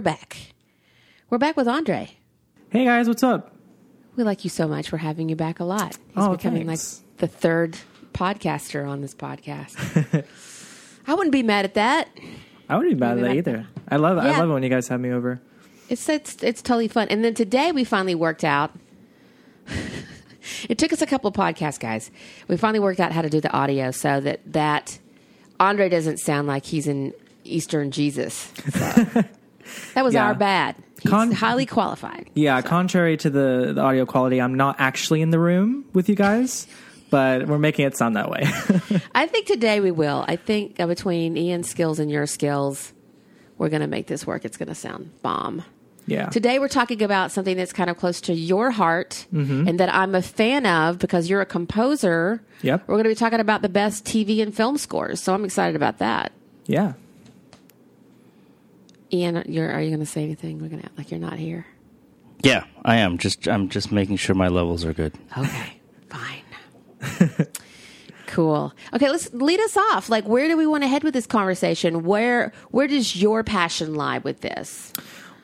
we're back. We're back with Andre. Hey guys, what's up? We like you so much. We're having you back a lot. He's Oh, becoming thanks. like the third podcaster on this podcast. I wouldn't be mad at that. I wouldn't be mad at that that- either. I love it. I love it when you guys have me over. It's it's it's totally fun. And then today we finally worked out. it took us a couple of podcasts, guys. We finally worked out how to do the audio so that that Andre doesn't sound like he's in Eastern Jesus. So, that was Yeah. our bad. He's Con- highly qualified. Yeah, contrary to the, the audio quality, I'm not actually in the room with you guys, but we're making it sound that way. I think today we will. I think between Ian's skills and your skills, we're going to make this work. It's going to sound bomb. yeah. Today we're talking about something that's kind of close to your heart Mm-hmm. and that I'm a fan of because you're a composer. Yep. We're going to be talking about the best TV and film scores. So I'm excited about that. Yeah. Ian, you're, are you going to say anything? We're going to act like you're not here. Yeah, I am. Just I'm just making sure my levels are good. Okay, fine. cool. Okay, let's lead us off. Like, where do we want to head with this conversation? Where where does your passion lie with this?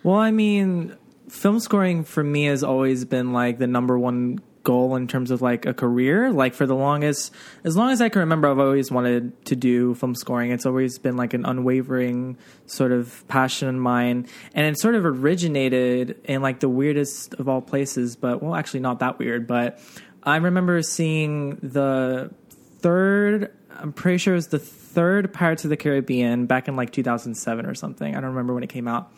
Well, I mean, film scoring for me has always been like the number one goal in terms of like a career. Like for the longest, as long as I can remember, I've always wanted to do film scoring. It's always been like an unwavering sort of passion of mine. And it sort of originated in like the weirdest of all places, but well, actually not that weird, but I remember seeing the third, I'm pretty sure it was the third Pirates of the Caribbean back in like 2007 or something. I don't remember when it came out.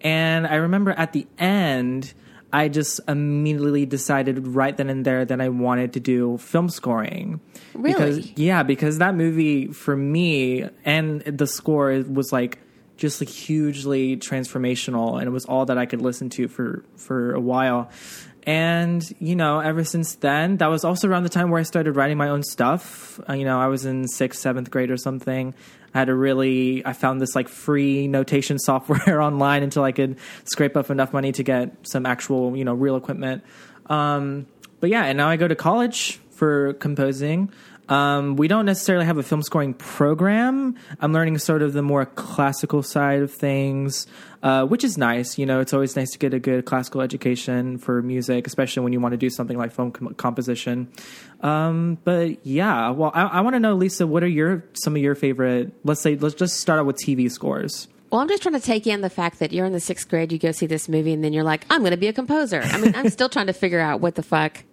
And I remember at the end, I just immediately decided right then and there that I wanted to do film scoring. Really? Because, yeah, because that movie for me and the score was like just like hugely transformational and it was all that I could listen to for for a while. And you know, ever since then, that was also around the time where I started writing my own stuff. Uh, you know, I was in sixth, seventh grade or something. I had a really, I found this like free notation software online until I could scrape up enough money to get some actual, you know, real equipment. Um, but yeah, and now I go to college for composing. Um, we don't necessarily have a film scoring program. I'm learning sort of the more classical side of things, uh, which is nice. You know, it's always nice to get a good classical education for music, especially when you want to do something like film com- composition. Um, but yeah, well, I, I want to know, Lisa, what are your some of your favorite? Let's say, let's just start out with TV scores. Well, I'm just trying to take in the fact that you're in the sixth grade, you go see this movie, and then you're like, I'm going to be a composer. I mean, I'm still trying to figure out what the fuck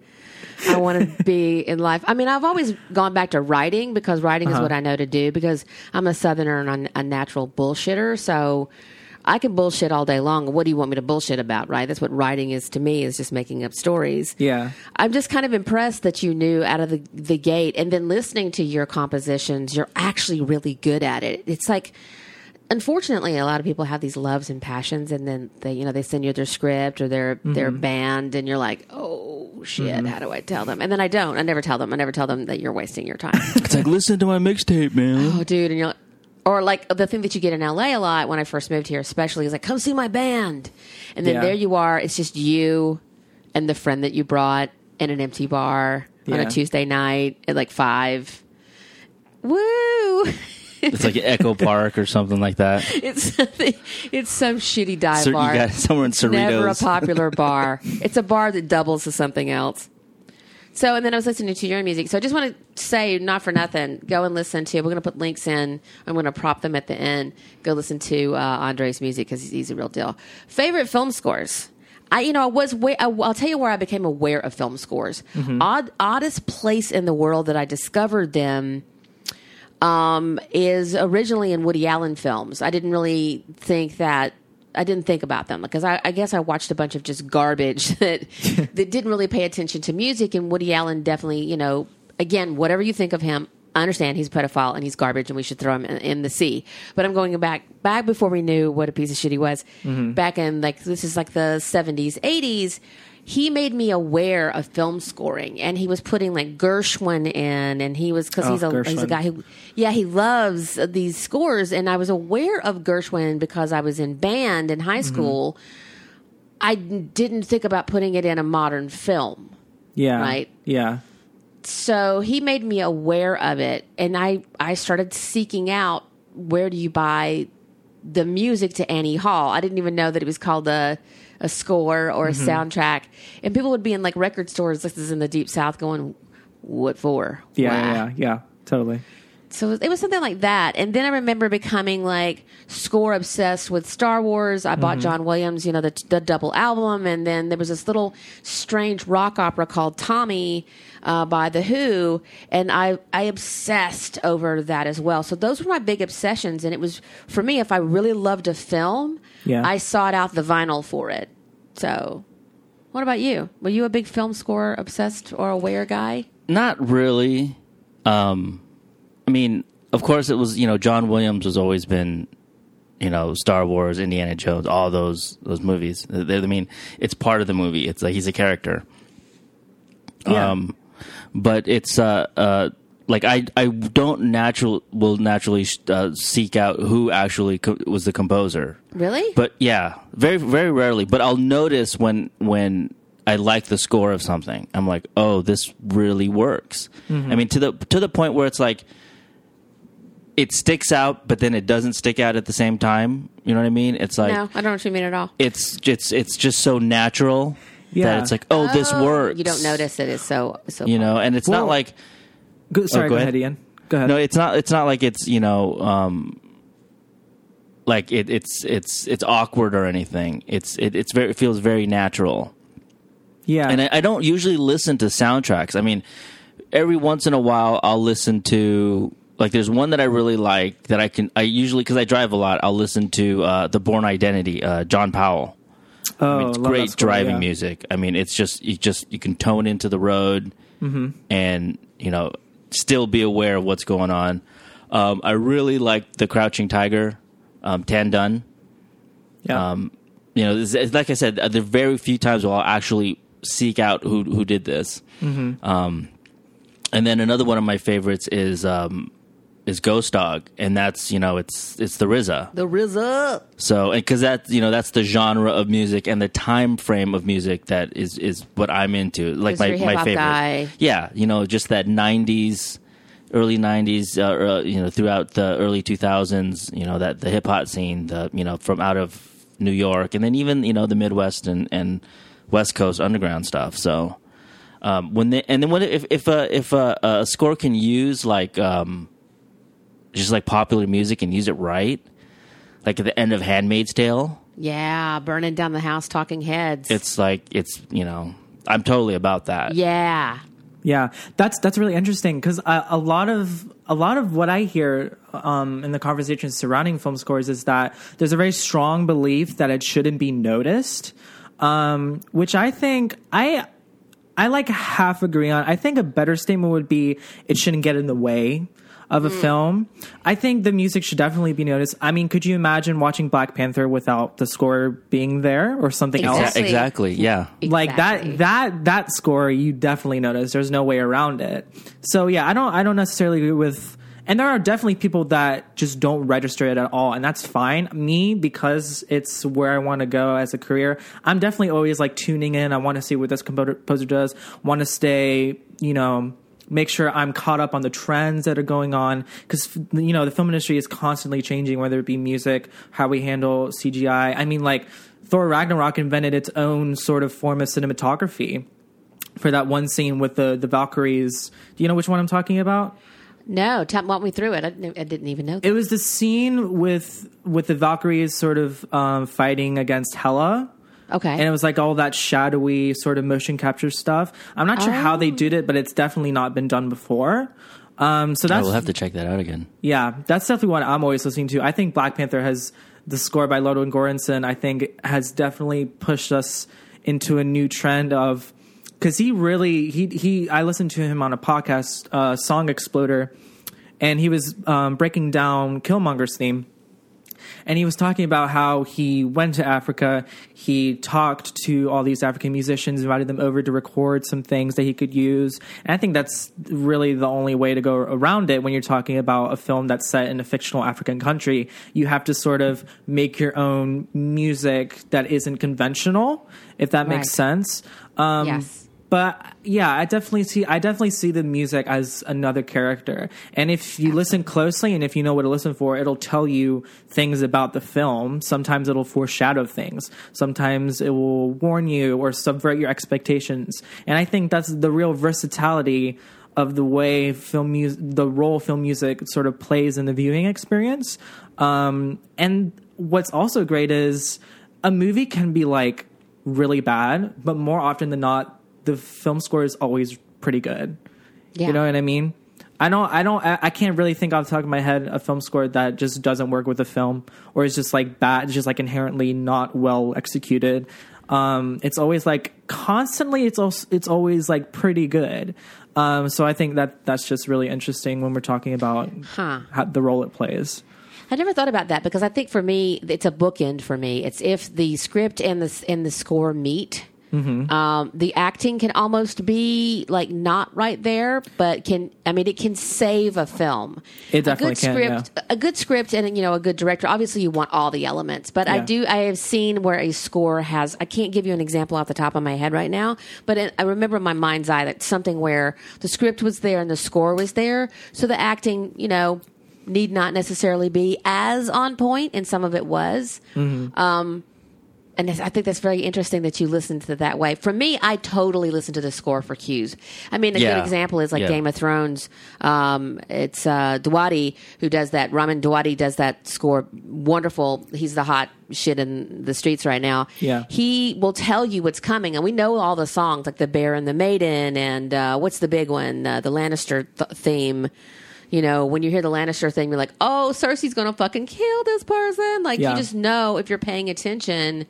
I want to be in life. I mean, I've always gone back to writing because writing is uh-huh. what I know to do because I'm a southerner and I'm a natural bullshitter. So I can bullshit all day long. What do you want me to bullshit about, right? That's what writing is to me, is just making up stories. Yeah. I'm just kind of impressed that you knew out of the, the gate, and then listening to your compositions, you're actually really good at it. It's like, unfortunately, a lot of people have these loves and passions, and then they, you know, they send you their script or their their mm-hmm. band, and you're like, oh shit, mm-hmm. how do I tell them? And then I don't. I never tell them. I never tell them that you're wasting your time. It's like listen to my mixtape, man. oh, dude, and you're. Like, or like the thing that you get in LA a lot when I first moved here, especially, is like, come see my band, and then Yeah. there you are. It's just you and the friend that you brought in an empty bar on a Tuesday night at like five. Woo! It's like Echo Park or something like that. it's it's some shitty dive you bar. got somewhere in Cerritos. Never a popular bar. it's a bar that doubles as something else. So, and then I was listening to your music. So, I just want to say, not for nothing, go and listen to. It. We're going to put links in. I'm going to prop them at the end. Go listen to uh, Andre's music because he's a real deal. Favorite film scores. I, you know, I was. Wa- I, I'll tell you where I became aware of film scores. Odd, oddest place in the world that I discovered them um, is originally in Woody Allen films. I didn't really think that. I didn't think about them because I, I guess I watched a bunch of just garbage that that didn't really pay attention to music. And Woody Allen definitely, you know, again, whatever you think of him, I understand he's a pedophile and he's garbage and we should throw him in, in the sea. But I'm going back back before we knew what a piece of shit he was. Back in like this is like the 70s, 80s. He made me aware of film scoring, and he was putting like Gershwin in, and he was because Oh, he's a he's a guy who, yeah, he loves these scores, and I was aware of Gershwin because I was in band in high mm-hmm. school. I didn't think about putting it in a modern film Yeah. Right. Yeah. so he made me aware of it and i i started seeking out where do you buy the music to Annie Hall. I didn't even know that it was called a a score or a Mm-hmm. soundtrack. And people would be in like record stores. This is in the deep south, going, "What for?" Yeah, Why?" yeah, yeah, yeah, totally. So it was something like that. And then I remember becoming like score obsessed with Star Wars. I Mm-hmm. bought John Williams, you know, the, the double album. And then there was this little strange rock opera called Tommy uh, by The Who. And I, I obsessed over that as well. So those were my big obsessions. And it was, for me, if I really loved a film, Yeah. I sought out the vinyl for it. So what about you? Were you a big film score obsessed or aware guy? Not really. Um, I mean, of course, it was you know John Williams has always been, you know, Star Wars, Indiana Jones, all those those movies. They- I mean, it's part of the movie. It's like he's a character. Yeah. Um, but it's uh uh like I I don't natural will naturally uh, seek out who actually co- was the composer. Really? But yeah, very very rarely. But I'll notice when when I like the score of something, I'm like, oh, this really works. I mean, to the to the point where it's like it sticks out, but then it doesn't stick out at the same time. You know what I mean? It's like no, I don't know what you mean at all. it's it's it's just so natural Yeah. that it's like, oh, this Oh, works. You don't notice it is so so. You know, and it's Well- not like Go, sorry, Oh, go go, ahead. ahead, Ian. Go ahead. no, it's not. It's not like it's you know, um, like it, it's it's it's awkward or anything. It's it, it's very it feels very natural. yeah, And I, I don't usually listen to soundtracks. I mean, every once in a while, I'll listen to like there's one that I really like that I can. I usually because I drive a lot, I'll listen to uh, the Bourne Identity, uh, John Powell. oh, I mean, it's great score, driving yeah. music. I mean, it's just you just you can tone into the road and you know still be aware of what's going on. Um, I really like the Crouching Tiger, um, Tan Dun. Yeah. Um, you know, it's, it's like I said, there are very few times where I'll actually seek out who who did this. Um, and then another one of my favorites is um, is Ghost Dog, and that's you know it's it's the RZA. The RZA. So, because that you know that's the genre of music and the time frame of music that is is what I'm into. Like my my favorite. guy. Yeah, you know, just that '90s, early '90s, uh, uh, you know, throughout the early 2000s. You know that the hip hop scene, the you know from out of New York, and then even you know the Midwest and and West Coast underground stuff. So. Um, when they and then what if if a if a, a score can use like um, just like popular music and use it right, like at the end of Handmaid's Tale, Yeah, burning down the house, talking heads. it's like it's you know I'm totally about that. yeah. Yeah, that's that's really interesting because a, a lot of a lot of what I hear um, in the conversations surrounding film scores is that there's a very strong belief that it shouldn't be noticed, um, which I think I I like half agree on. I think a better statement would be it shouldn't get in the way of a mm. film. I think the music should definitely be noticed. I mean, could you imagine watching Black Panther without the score being there or something else? Exactly. exactly. Yeah. like that that that score you definitely notice there's no way around it so yeah i don't i don't necessarily agree with and there are definitely people that just don't register it at all and that's fine me because it's where i want to go as a career i'm definitely always like tuning in i want to see what this composer composer does want to stay you know make sure i'm caught up on the trends that are going on because you know the film industry is constantly changing whether it be music how we handle cgi i mean like Thor Ragnarok invented its own sort of form of cinematography for that one scene with the the Valkyries. Do you know which one I'm talking about? No, tell, walk me through it. I, didn't- I didn't even know that. It was the scene with with the Valkyries sort of um, fighting against Hela. Okay. And it was like all that shadowy sort of motion capture stuff. I'm not sure how they did it, but it's definitely not been done before. Um, so I that's will have to check that out again. Yeah, that's definitely what I'm always listening to. I think Black Panther has the score by Ludwig Göransson. I think has definitely pushed us into a new trend of because he really he he. I listened to him on a podcast, uh, Song Exploder, and he was um, breaking down Killmonger's theme. And he was talking about how he went to Africa. He talked to all these African musicians, invited them over to record some things that he could use. And I think that's really the only way to go around it when you're talking about a film that's set in a fictional African country. You have to sort of make your own music that isn't conventional, if that makes Right. sense. Um, yes. But yeah, I definitely see I definitely see the music as another character. And if you listen closely and if you know what to listen for, it'll tell you things about the film. Sometimes it'll foreshadow things. Sometimes it will warn you or subvert your expectations. And I think that's the real versatility of the way film music, the role film music sort of plays in the viewing experience. Um, and what's also great is a movie can be like really bad, but more often than not, the film score is always pretty good. Yeah. You know what I mean? I don't, I don't, I I can't really think off the top of my head a film score that just doesn't work with the film or is just like bad, it's just like inherently not well executed. Um, it's always like constantly, it's also, it's always like pretty good. Um, so I think that that's just really interesting when we're talking about Huh. how, the role it plays. I never thought about that because I think for me it's a bookend for me. It's if the script and the and the score meet. Mm-hmm. Um, the acting can almost be like not right there, but can I mean it can save a film. It definitely a good can, Script, A good script and you know a good director. Obviously, you want all the elements, but I do. I have seen where a score has. I can't give you an example off the top of my head right now, but it, I remember in my mind's eye that something where the script was there and the score was there, so the acting, you know, need not necessarily be as on point, and some of it was. Mm-hmm. Um, and I think that's very interesting that you listen to that way. For me, I totally listen to the score for cues. I mean, a Yeah. good example is like Yeah. Game of Thrones. Um, it's uh, Djawadi who does that. Ramin Djawadi does that score. Wonderful. He's the hot shit in the streets right now. Yeah. He will tell you what's coming, and we know all the songs like the Bear and the Maiden, and uh, what's the big one? Uh, the Lannister th- theme. You know, when you hear the Lannister thing, you're like, "Oh, Cersei's gonna fucking kill this person!" Like Yeah. you just know if you're paying attention.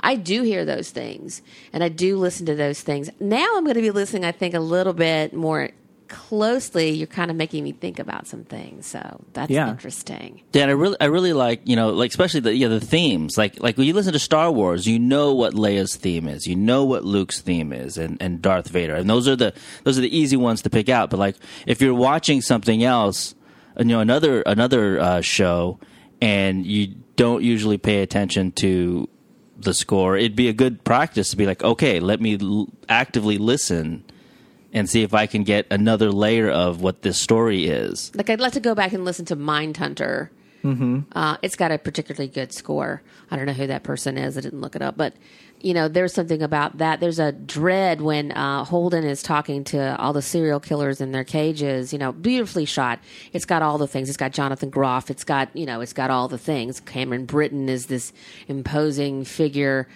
I do hear those things, and I do listen to those things. Now I'm going to be listening. I think a little bit more closely. You're kind of making me think about some things, so that's Yeah. interesting. Dan, I really, I really like you know, like especially the yeah the themes. Like like when you listen to Star Wars, you know what Leia's theme is, you know what Luke's theme is, and, and Darth Vader, and those are the those are the easy ones to pick out. But like if you're watching something else, you know another another uh, show, and you don't usually pay attention to the score, it'd be a good practice to be like, okay, let me l- actively listen. And see if I can get another layer of what this story is. Like I'd like to go back and listen to Mindhunter. Mm-hmm. Uh, it's got a particularly good score. I don't know who that person is. I didn't look it up, but you know, there's something about that. There's a dread when uh, Holden is talking to all the serial killers in their cages. You know, beautifully shot. It's got all the things. It's got Jonathan Groff. It's got you know, it's got all the things. Cameron Britton is this imposing figure,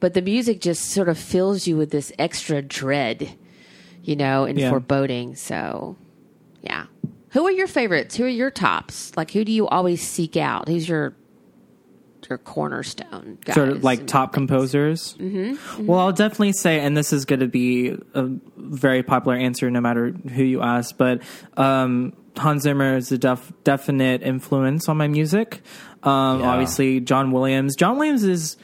but the music just sort of fills you with this extra dread. You know, and Yeah. foreboding. So yeah. Who are your favorites? Who are your tops? Like, who do you always seek out? Who's your your cornerstone guys? sort of like and- top composers. Mm-hmm. Well, I'll definitely say, and this is going to be a very popular answer no matter who you ask, but um, Hans Zimmer is a def- definite influence on my music. Um, Yeah. Obviously, John Williams. John Williams is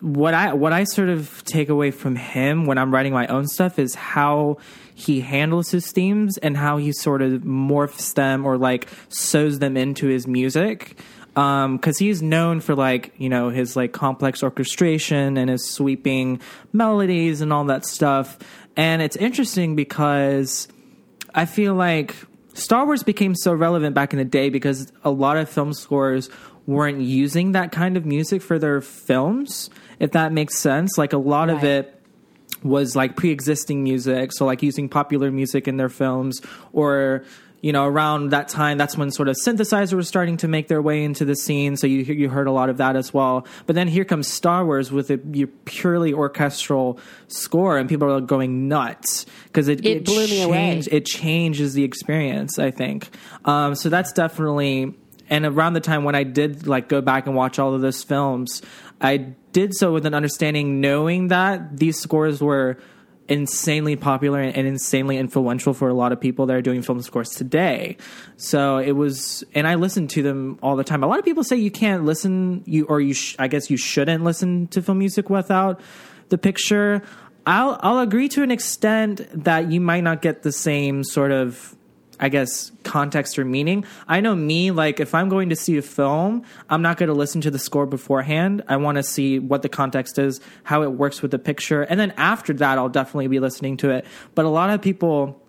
what I what I sort of take away from him when I'm writing my own stuff is how he handles his themes and how he sort of morphs them or like sews them into his music Um, because he's known for like you know his like complex orchestration and his sweeping melodies and all that stuff. And it's interesting because I feel like Star Wars became so relevant back in the day because a lot of film scores weren't using that kind of music for their films, if that makes sense. Like a lot of it was like pre-existing music, so like using popular music in their films or you know around that time that's when sort of synthesizer was starting to make their way into the scene. So you you heard a lot of that as well. But then here comes Star Wars with a purely orchestral score and people are going nuts because it, It blew me away. changed- it changes the experience i think. Um, so that's definitely and around the time when i did like go back and watch all of those films i did so with an understanding knowing that these scores were insanely popular and, insanely influential for a lot of people that are doing film scores today. So it was and i listened to them all the time. A lot of people say you can't listen you or you sh- i guess you shouldn't listen to film music without the picture. I'll I'll agree to an extent that you might not get the same sort of I guess context or meaning. I know me, like if I'm going to see a film, I'm not going to listen to the score beforehand. I want to see what the context is, how it works with the picture, and then after that, I'll definitely be listening to it. But a lot of people,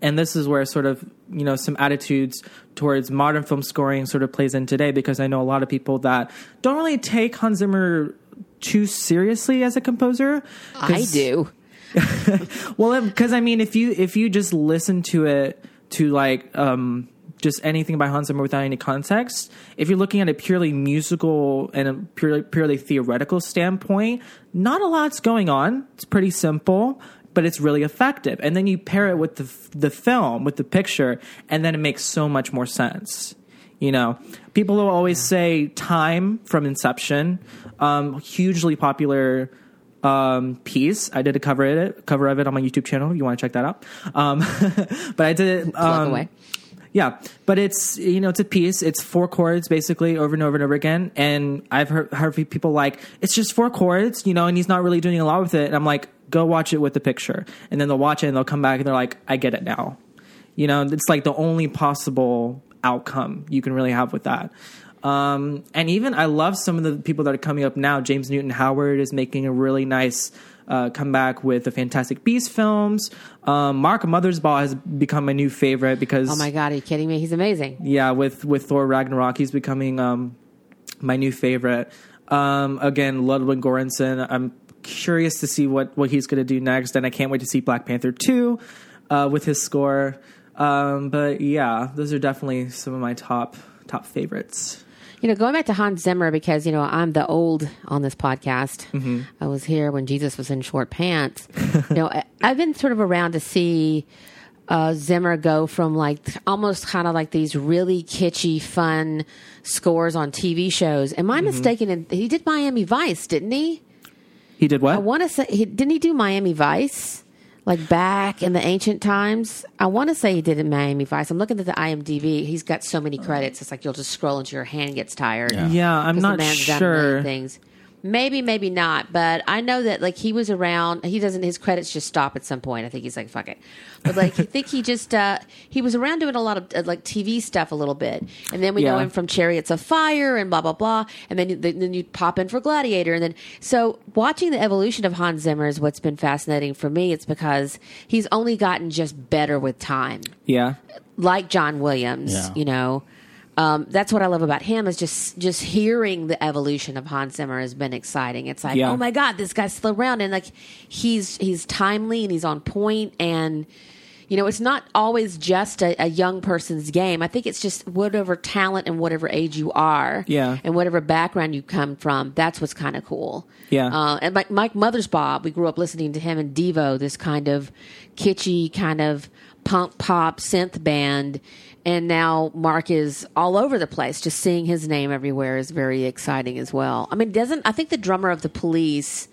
and this is where sort of you know some attitudes towards modern film scoring sort of plays in today, because I know a lot of people that don't really take Hans Zimmer too seriously as a composer. I do. well, because I mean, if you if you just listen to it to like um, just anything by Hans Zimmer without any context, if you're looking at a purely musical and a purely purely theoretical standpoint, not a lot's going on. It's pretty simple, but it's really effective. And then you pair it with the the film, with the picture, and then it makes so much more sense. You know, people will always say "Time" from Inception, um, hugely popular um, piece. I did a cover of it, cover of it on my YouTube channel. If you want to check that out. Um, but I did. Plug Um, away. yeah, but it's you know it's a piece. It's four chords basically over and over and over again. And I've heard, heard people like it's just four chords, you know, and he's not really doing a lot with it. And I'm like, go watch it with the picture, and then they'll watch it and they'll come back and they're like, I get it now. You know, it's like the only possible outcome you can really have with that. Um, and even I love some of the people that are coming up now. James Newton Howard is making a really nice uh, comeback with the Fantastic Beasts films. Um, Mark Mothersbaugh has become my new favorite because Oh my god, are you kidding me? He's amazing. yeah, with with Thor Ragnarok, he's becoming um, my new favorite. Um, again, Ludwig Göransson. I'm curious to see what what he's going to do next, and I can't wait to see Black Panther two uh, with his score. Um, but yeah, those are definitely some of my top top favorites. You know, going back to Hans Zimmer because you know I'm the old on this podcast. Mm-hmm. I was here when Jesus was in short pants. you know, I, I've been sort of around to see uh, Zimmer go from like almost kind of like these really kitschy, fun scores on TV shows. Am Mm-hmm. I mistaken? In, he did Miami Vice, didn't he? He did what? I want to say, he, didn't he do Miami Vice? Like back in the ancient times, I want to say he did in Miami Vice. I'm looking at the IMDb. He's got so many oh. credits. It's like you'll just scroll until your hand gets tired. yeah, I'm 'Cause the not man's done a million sure. Things. Maybe, maybe not. But I know that like he was around. He doesn't. His credits just stop at some point. I think he's like fuck it. But like I think he just uh he was around doing a lot of uh, like TV stuff a little bit, and then we know him from Chariots of Fire and blah blah blah, and then you- then you pop in for Gladiator, and then so watching the evolution of Hans Zimmer is what's been fascinating for me. It's because he's only gotten just better with time Yeah, like John Williams, Yeah. you know. Um, that's what I love about him is just just hearing the evolution of Hans Zimmer has been exciting. It's like, Yeah. oh my god, this guy's still around, and like he's he's timely and he's on point, and you know, it's not always just a, a young person's game. I think it's just whatever talent and whatever age you are, Yeah. and whatever background you come from. That's what's kind of cool. Yeah. Uh, and Mike, Mike Mothersbaugh, we grew up listening to him and Devo, this kind of kitschy kind of punk pop synth band. And now Mark is all over the place. Just seeing his name everywhere is very exciting as well. I mean, doesn't I think the drummer of the Police,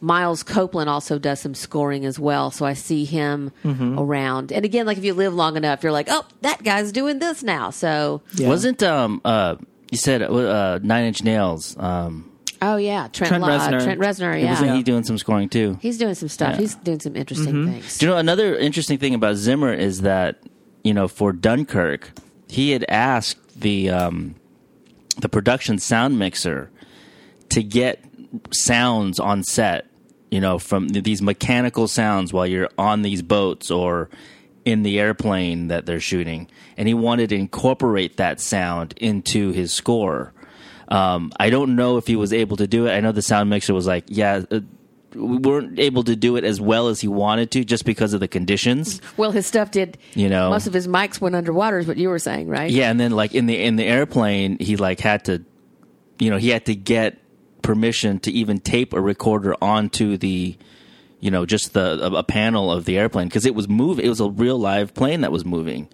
Miles Copeland, also does some scoring as well. So I see him around. And again, like if you live long enough, you're like, oh, that guy's doing this now. So Yeah. Wasn't um uh you said uh, Nine Inch Nails? Um, oh yeah, Trent, Trent Reznor. Trent Reznor, yeah. wasn't he doing some scoring too? He's doing some stuff. Yeah. He's doing some interesting things. Do you know another interesting thing about Zimmer is that you know for Dunkirk he had asked the um, the production sound mixer to get sounds on set, you know, from these mechanical sounds while you're on these boats or in the airplane that they're shooting, and he wanted to incorporate that sound into his score. Um, I don't know if he was able to do it. I know the sound mixer was like, yeah. Uh, we weren't able to do it as well as he wanted to just because of the conditions. Well, his stuff did. You know. most of his mics went underwater. Is what you were saying, right? Yeah, and then like in the in the airplane, he like had to, you know, he had to get permission to even tape a recorder onto the, you know, just the a, a panel of the airplane because it was moving. It was a real live plane that was moving.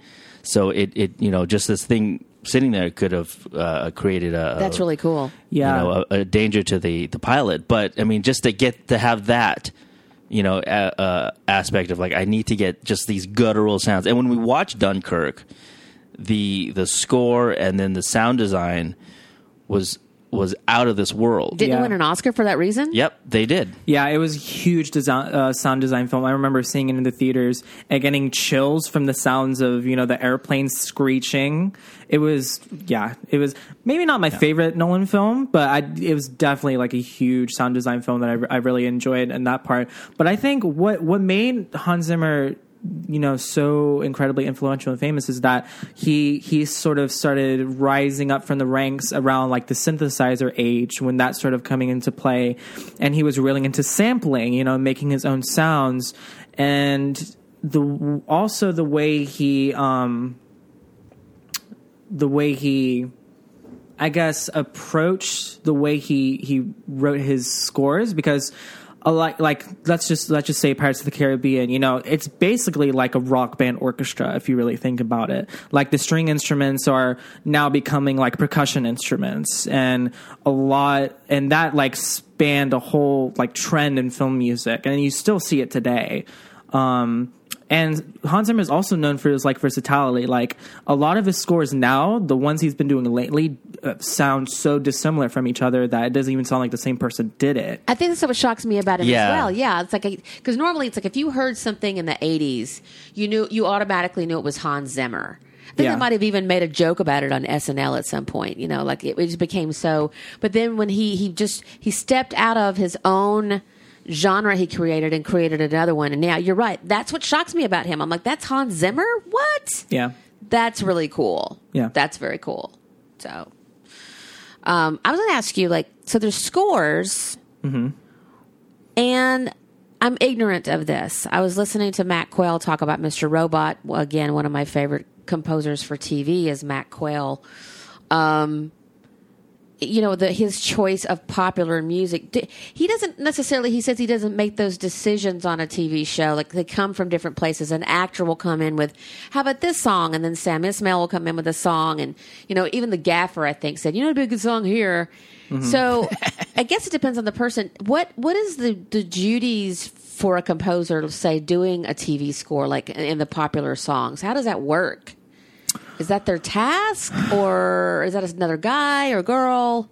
So it it you know just this thing sitting there could have uh, created a That's really cool. yeah. you know a, a danger to the the pilot. But I mean, just to get to have that. You know, uh, uh, aspect of like I need to get just these guttural sounds, and when we watch Dunkirk, the the score and then the sound design was was out of this world. Didn't Yeah. win an Oscar for that reason? Yep, they did. Yeah, it was a huge design, uh, sound design film. I remember seeing it in the theaters and getting chills from the sounds of you know the airplane screeching. It was yeah, it was maybe not my favorite Nolan film, but I, it was definitely like a huge sound design film that I, I really enjoyed in that part. But I think what what made Hans Zimmer you know so incredibly influential and famous is that he he sort of started rising up from the ranks around like the synthesizer age when that sort of coming into play. And he was really into sampling you know making his own sounds. And the also the way he um the way he I guess approached the way he he wrote his scores because lot like let's just let's just say Pirates of the Caribbean, you know, it's basically like a rock band orchestra if you really think about it. Like the string instruments are now becoming like percussion instruments and a lot and that like spanned a whole like trend in film music and you still see it today. Um and Hans Zimmer is also known for his like versatility. Like a lot of his scores now, the ones he's been doing lately, uh, sound so dissimilar from each other that it doesn't even sound like the same person did it. I think that's what shocks me about him Yeah. as well. Yeah, it's like because normally it's like if you heard something in the '80s, you knew you automatically knew it was Hans Zimmer. I think Yeah. they might have even made a joke about it on SNL at some point. You know, like it, it just became so. But then when he he just he stepped out of his own genre he created and created another one, and now you're right. That's what shocks me about him. I'm like, that's Hans Zimmer. What? Yeah. That's really cool. Yeah. That's very cool. So, um, I was going to ask you, like, so there's scores, and I'm ignorant of this. I was listening to Mac Quayle talk about Mr. Robot. Again, one of my favorite composers for TV is Mac Quayle. Um, you know the his choice of popular music. He doesn't necessarily he says he doesn't make those decisions on a tv show. Like they come from different places. An actor will come in with how about this song? And then sam esmail will come in with a song. And you know even the gaffer i think said you know it'd be a good song here. Mm-hmm. So i guess it depends on the person. What what is the the duties for a composer say doing a tv score like in the popular songs? How does that work is that their task or is that another guy or girl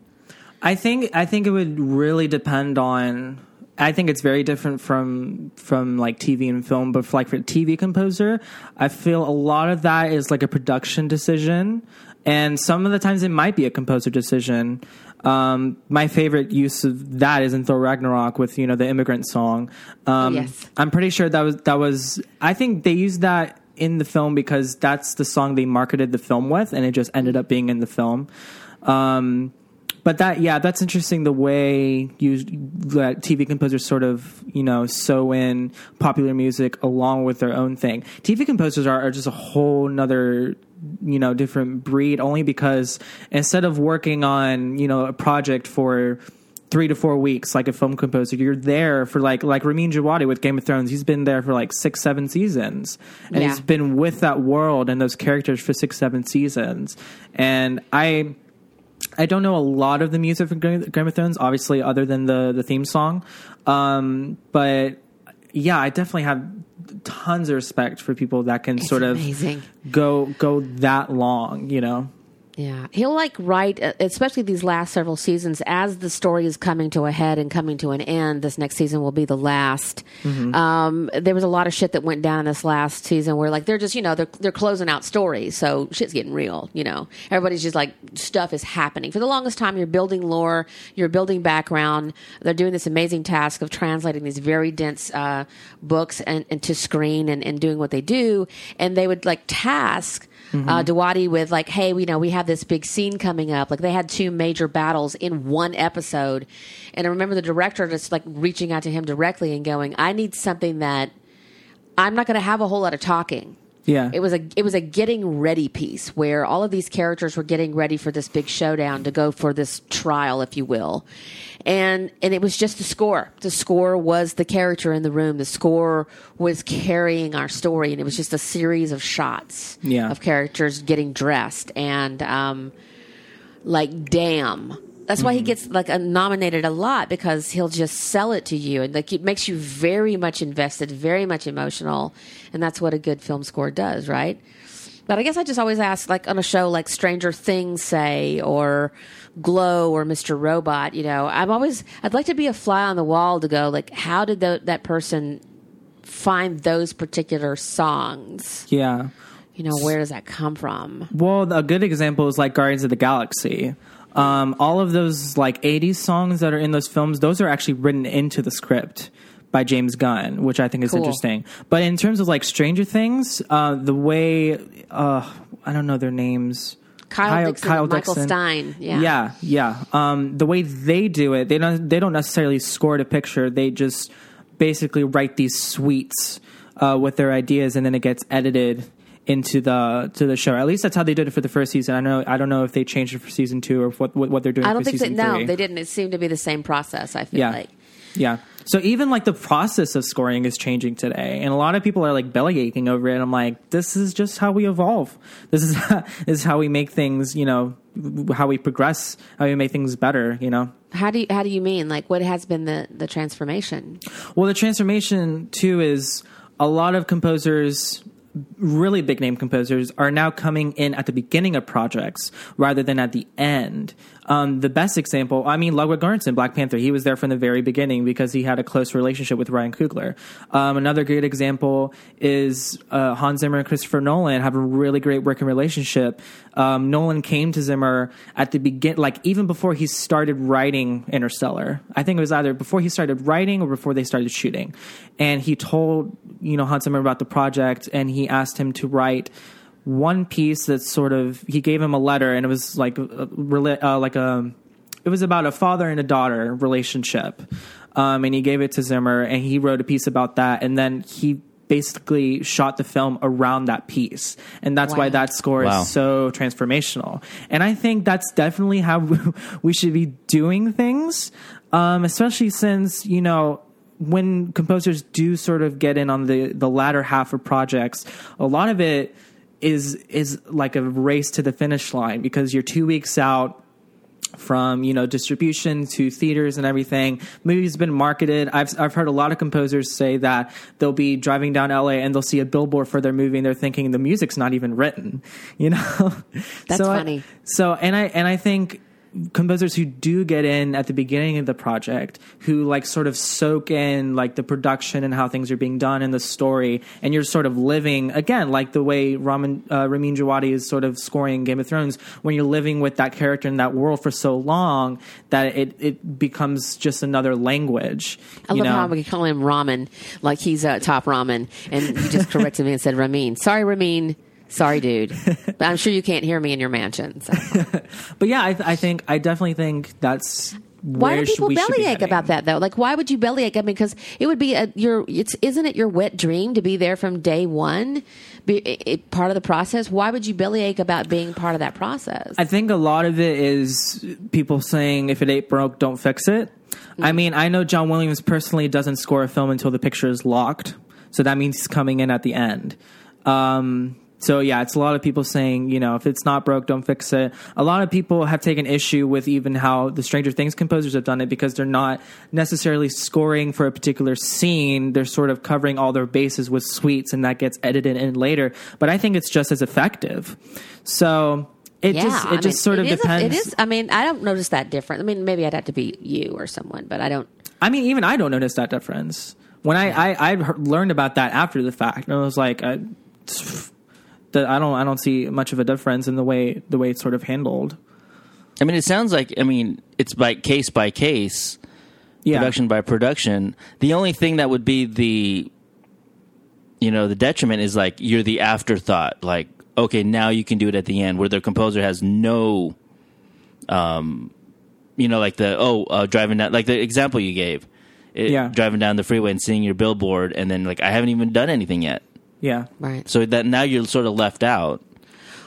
I think I think it would really depend on. I think it's very different from from like TV and film, but for like for a TV composer, I feel a lot of that is like a production decision, and some of the times it might be a composer decision. Um, my favorite use of that is in Thor Ragnarok with you know the immigrant song. Um, Yes. I'm pretty sure that was that was. I think they used that in the film because that's the song they marketed the film with, and it just ended up being in the film. Um, but that yeah that's interesting the way you that tv composers sort of you know sew in popular music along with their own thing tv composers are, are just a whole nother you know different breed only because instead of working on you know a project for three to four weeks like a film composer you're there for like like ramin Djawadi with game of thrones he's been there for like six seven seasons and Yeah. he's been with that world and those characters for six seven seasons and i I don't know a lot of the music from Game Game of Thrones, obviously, other than the the theme song. Um, but yeah, I definitely have tons of respect for people that can It's sort of amazing. go go that long. You know, Yeah, he'll like write, uh, especially these last several seasons, as the story is coming to a head and coming to an end. This next season will be the last. Um, there was a lot of shit that went down in this last season where, like, they're just, you know, they're they're closing out stories, so shit's getting real. You know, everybody's just like stuff is happening. For the longest time, you're building lore, you're building background. They're doing this amazing task of translating these very dense uh, books and, and to screen and, and doing what they do, and they would like task uh, Djawadi with like, hey, we know we have this big scene coming up. Like they had two major battles in one episode, and I remember the director just like reaching out to him directly and going, I need something that I'm not going to have a whole lot of talking. Yeah, It was a it was a getting ready piece where all of these characters were getting ready for this big showdown to go for this trial, if you will, and and it was just the score. The score was the character in the room. The score was carrying our story, and it was just a series of shots Yeah. of characters getting dressed and um, like damn. That's why he gets like uh, nominated a lot because he'll just sell it to you and like it makes you very much invested, very much emotional, and that's what a good film score does, right? But I guess I just always ask, like on a show like Stranger Things, say, or Glow or Mr. Robot, you know, I'm always, I'd like to be a fly on the wall to go, like, how did tho- that person find those particular songs? Yeah. You know, where does that come from? Well, a good example is like Guardians of the Galaxy. Um, all of those like 80s songs that are in those films, those are actually written into the script by James Gunn, which I think is Cool. interesting. But in terms of like Stranger Things, uh, the way uh, I don't know their names. Kyle, Dixon, and Michael Stein. Yeah. yeah, yeah. Um, the way they do it, they don't they don't necessarily score the picture. They just basically write these suites uh, with their ideas, and then it gets edited into the to the show. At least that's how they did it for the first season. I know I don't know if they changed it for season two or what what, what they're doing. I don't think that, no, three. they didn't. It seemed to be the same process, I feel Yeah. like. Yeah. So even like the process of scoring is changing today, and a lot of people are like belly aching over it. I'm like, this is just how we evolve. This is this is how we make things. You know, how we progress, how we make things better. You know. How do you, how do you mean? Like, what has been the, the transformation? Well, the transformation too is a lot of composers, really big name composers, are now coming in at the beginning of projects rather than at the end. Um, the best example, I mean, Ludwig Göransson, Black Panther, he was there from the very beginning because he had a close relationship with Ryan Coogler. Um, another great example is uh, Hans Zimmer and Christopher Nolan have a really great working relationship. Um, Nolan came to Zimmer at the begin, like even before he started writing Interstellar. I think it was either before he started writing or before they started shooting. And he told, you know, Hans Zimmer about the project and he asked him to write one piece that sort of, he gave him a letter and it was like, a, uh, like a, it was about a father and a daughter relationship. Um, and he gave it to Zimmer and he wrote a piece about that. And then he basically shot the film around that piece. And that's why that score Wow. is so transformational. And I think that's definitely how we should be doing things, um, especially since, you know, when composers do sort of get in on the, the latter half of projects, a lot of it is is like a race to the finish line because you're two weeks out from you know distribution to theaters and everything. Movie's been marketed. I've I've heard a lot of composers say that they'll be driving down LA and they'll see a billboard for their movie and they're thinking the music's not even written. You know, That's so I- funny. so and I and I think composers who do get in at the beginning of the project who like sort of soak in like the production and how things are being done in the story and you're sort of living again like the way Ramin, uh, Ramin Djawadi is sort of scoring Game of Thrones when you're living with that character in that world for so long that it it becomes just another language I you love know? how we call him ramen, like he's uh, top ramen, and you just corrected me and said Ramin. Sorry, Ramin. Sorry, dude. But I'm sure you can't hear me in your mansion. So. but yeah I, th- I think I definitely think that's Why do people be bellyache about that though? Like, why would you bellyache? I mean, because it would be a your. It's isn't it your wet dream to be there from day one, be it, it- part of the process? Why would you bellyache about being part of that process? I think a lot of it is people saying if it ain't broke, don't fix it. I mean, I know John Williams personally doesn't score a film until the picture is locked, so that means he's coming in at the end. Um, so yeah, it's a lot of people saying, you know, if it's not broke, don't fix it. A lot of people have taken issue with even how the Stranger Things composers have done it because they're not necessarily scoring for a particular scene. They're sort of covering all their bases with suites, and that gets edited in later. But I think it's just as effective. So it yeah, just it I mean, just sort of it is a- depends. it is. I mean, I don't notice that difference. I mean, maybe I'd have to be you or someone, but I don't. I mean, even I don't notice that difference. When I I, I learned about that after the fact, and I was like, I, the, I don't I don't see much of a difference in the way the way it's sort of handled. I mean, it sounds like I mean it's by case by case, Yeah, production by production. The only thing that would be the, you know, the detriment is like you're the afterthought. Like, okay, now you can do it at the end, where the composer has no, um, you know, like the oh uh, driving down, like the example you gave, it, Yeah. driving down the freeway and seeing your billboard, and then like I haven't even done anything yet. Yeah, Right. So that now you're sort of left out.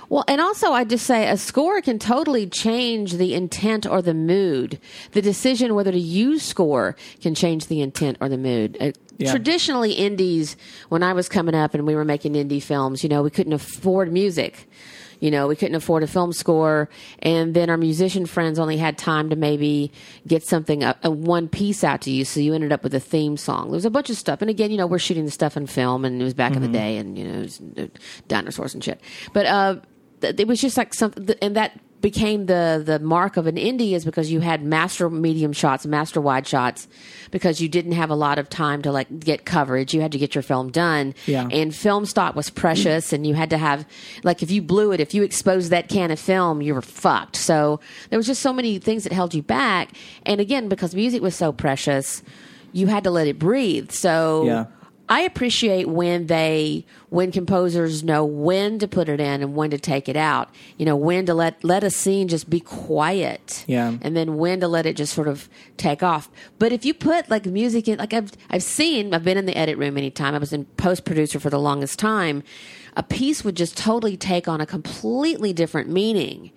Well, and also I just say a score can totally change the intent or the mood. The decision whether to use score can change the intent or the mood. Uh, Yeah. Traditionally, indies, when I was coming up and we were making indie films, you know, we couldn't afford music. You know, we couldn't afford a film score, and then our musician friends only had time to maybe get something a, a one piece out to you. So you ended up with a theme song. There was a bunch of stuff, and again, you know, we're shooting the stuff in film, and it was back in the day, and you know, it was uh, dinosaurs and shit. But uh, it was just like something, and that became the the mark of an indie is because you had master medium shots, master wide shots, because you didn't have a lot of time to like get coverage. You had to get your film done, Yeah. and film stock was precious, and you had to have like if you blew it, if you exposed that can of film, you were fucked. So there was just so many things that held you back, and again because music was so precious, you had to let it breathe. So Yeah. I appreciate when they when composers know when to put it in and when to take it out. You know, when to let let a scene just be quiet. Yeah. And then when to let it just sort of take off. But if you put like music in like I've I've seen I've been in the edit room anytime. I was in post producer for the longest time. A piece would just totally take on a completely different meaning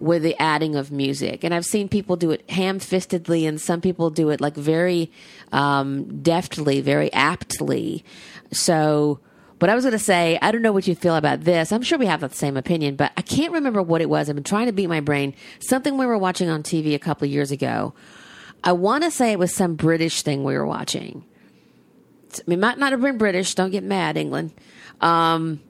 with the adding of music. And I've seen people do it ham fistedly, and some people do it like very um, deftly, very aptly. So, what I was going to say, I don't know what you feel about this. I'm sure we have the same opinion, but I can't remember what it was. I've been trying to beat my brain. Something we were watching on TV a couple of years ago. I want to say it was some British thing we were watching. It might not have been British. Don't get mad, England. Um,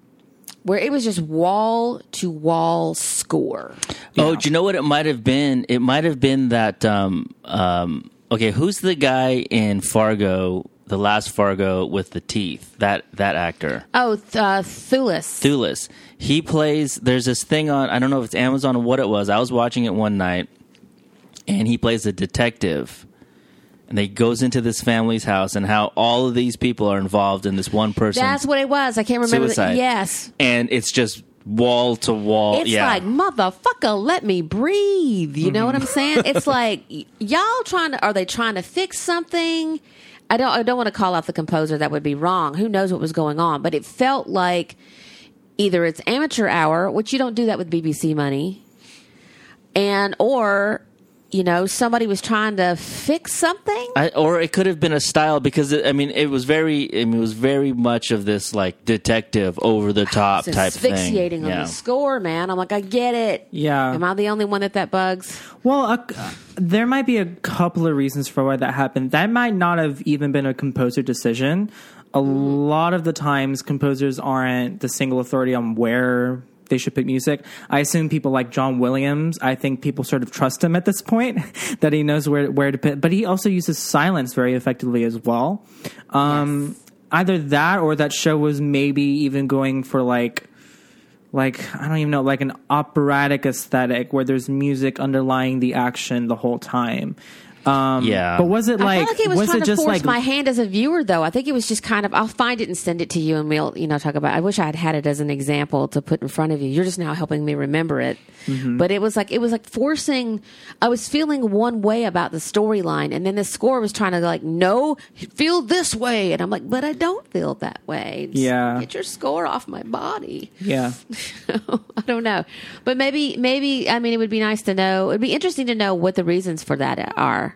where it was just wall to wall score. Oh, do you know what it might have been? It might have been that. Um, um, okay, who's the guy in Fargo, the last Fargo with the teeth? That that actor, Oh, th- uh, Thewlis. Thewlis. He plays. There's this thing on. I don't know if it's Amazon or what it was. I was watching it one night, and he plays a detective. And he goes into this family's house, and how all of these people are involved in this one person. That's what it was. I can't remember. The, Suicide. yes. and it's just wall to wall. It's yeah. like motherfucker, let me breathe. You know what I'm saying? It's like y'all trying to. Are they trying to fix something? I don't. I don't want to call out the composer. That would be wrong. Who knows what was going on? But it felt like either it's amateur hour, which you don't do that with BBC money, and or you know somebody was trying to fix something. I, or it could have been a style because it, I mean it was very I mean it was very much of this like detective over the top It's type thing. asphyxiating on Yeah. the score, man. I'm like, I get it. Yeah. Am I the only one that that bugs? Well, uh, there might be a couple of reasons for why that happened. That might not have even been a composer decision. A lot of the times, composers aren't the single authority on where they should put music. I assume people like John Williams. I think people sort of trust him at this point that he knows where where to put. But he also uses silence very effectively as well. Um, Either that, or that show was maybe even going for like like I don't even know, like an operatic aesthetic where there's music underlying the action the whole time. Um, Yeah. but was it like, I like felt like it was, was trying it to just force like my hand as a viewer, though. I think it was just kind of. I'll find it and send it to you, and we'll you know talk about. it. I wish I had had it as an example to put in front of you. You're just now helping me remember it. Mm-hmm. But it was like it was like forcing. I was feeling one way about the storyline, and then the score was trying to like, no, feel this way, and I'm like, but I don't feel that way. Just Yeah. get your score off my body. yeah I don't know, but maybe maybe I mean it would be nice to know. It'd be interesting to know what the reasons for that are.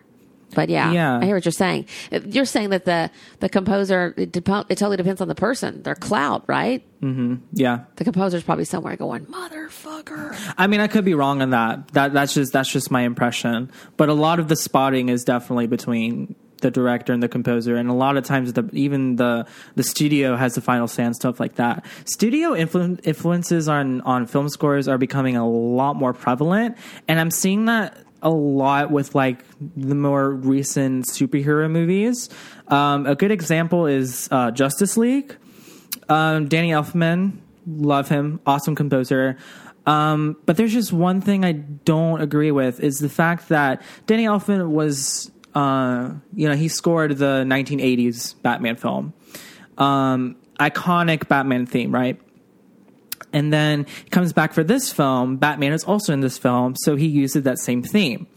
But yeah, Yeah. I hear what you're saying. You're saying that the the composer it, dep- it totally depends on the person, their clout, right? Mm-hmm. yeah. The composer's probably somewhere going, motherfucker. I mean, I could be wrong on that. That that's just that's just my impression. But a lot of the spotting is definitely between the director and the composer, and a lot of times the even the the studio has the final say and stuff like that. Studio influ- influences on on film scores are becoming a lot more prevalent, and I'm seeing that a lot with like the more recent superhero movies. Um, a good example is uh, Justice League. Um, Danny Elfman, love him, awesome composer. Um, but there's just one thing I don't agree with is the fact that Danny Elfman was, uh, you know, he scored the 1980s Batman film, um, iconic Batman theme, right? And then he comes back for this film. Batman is also in this film, so he uses that same theme.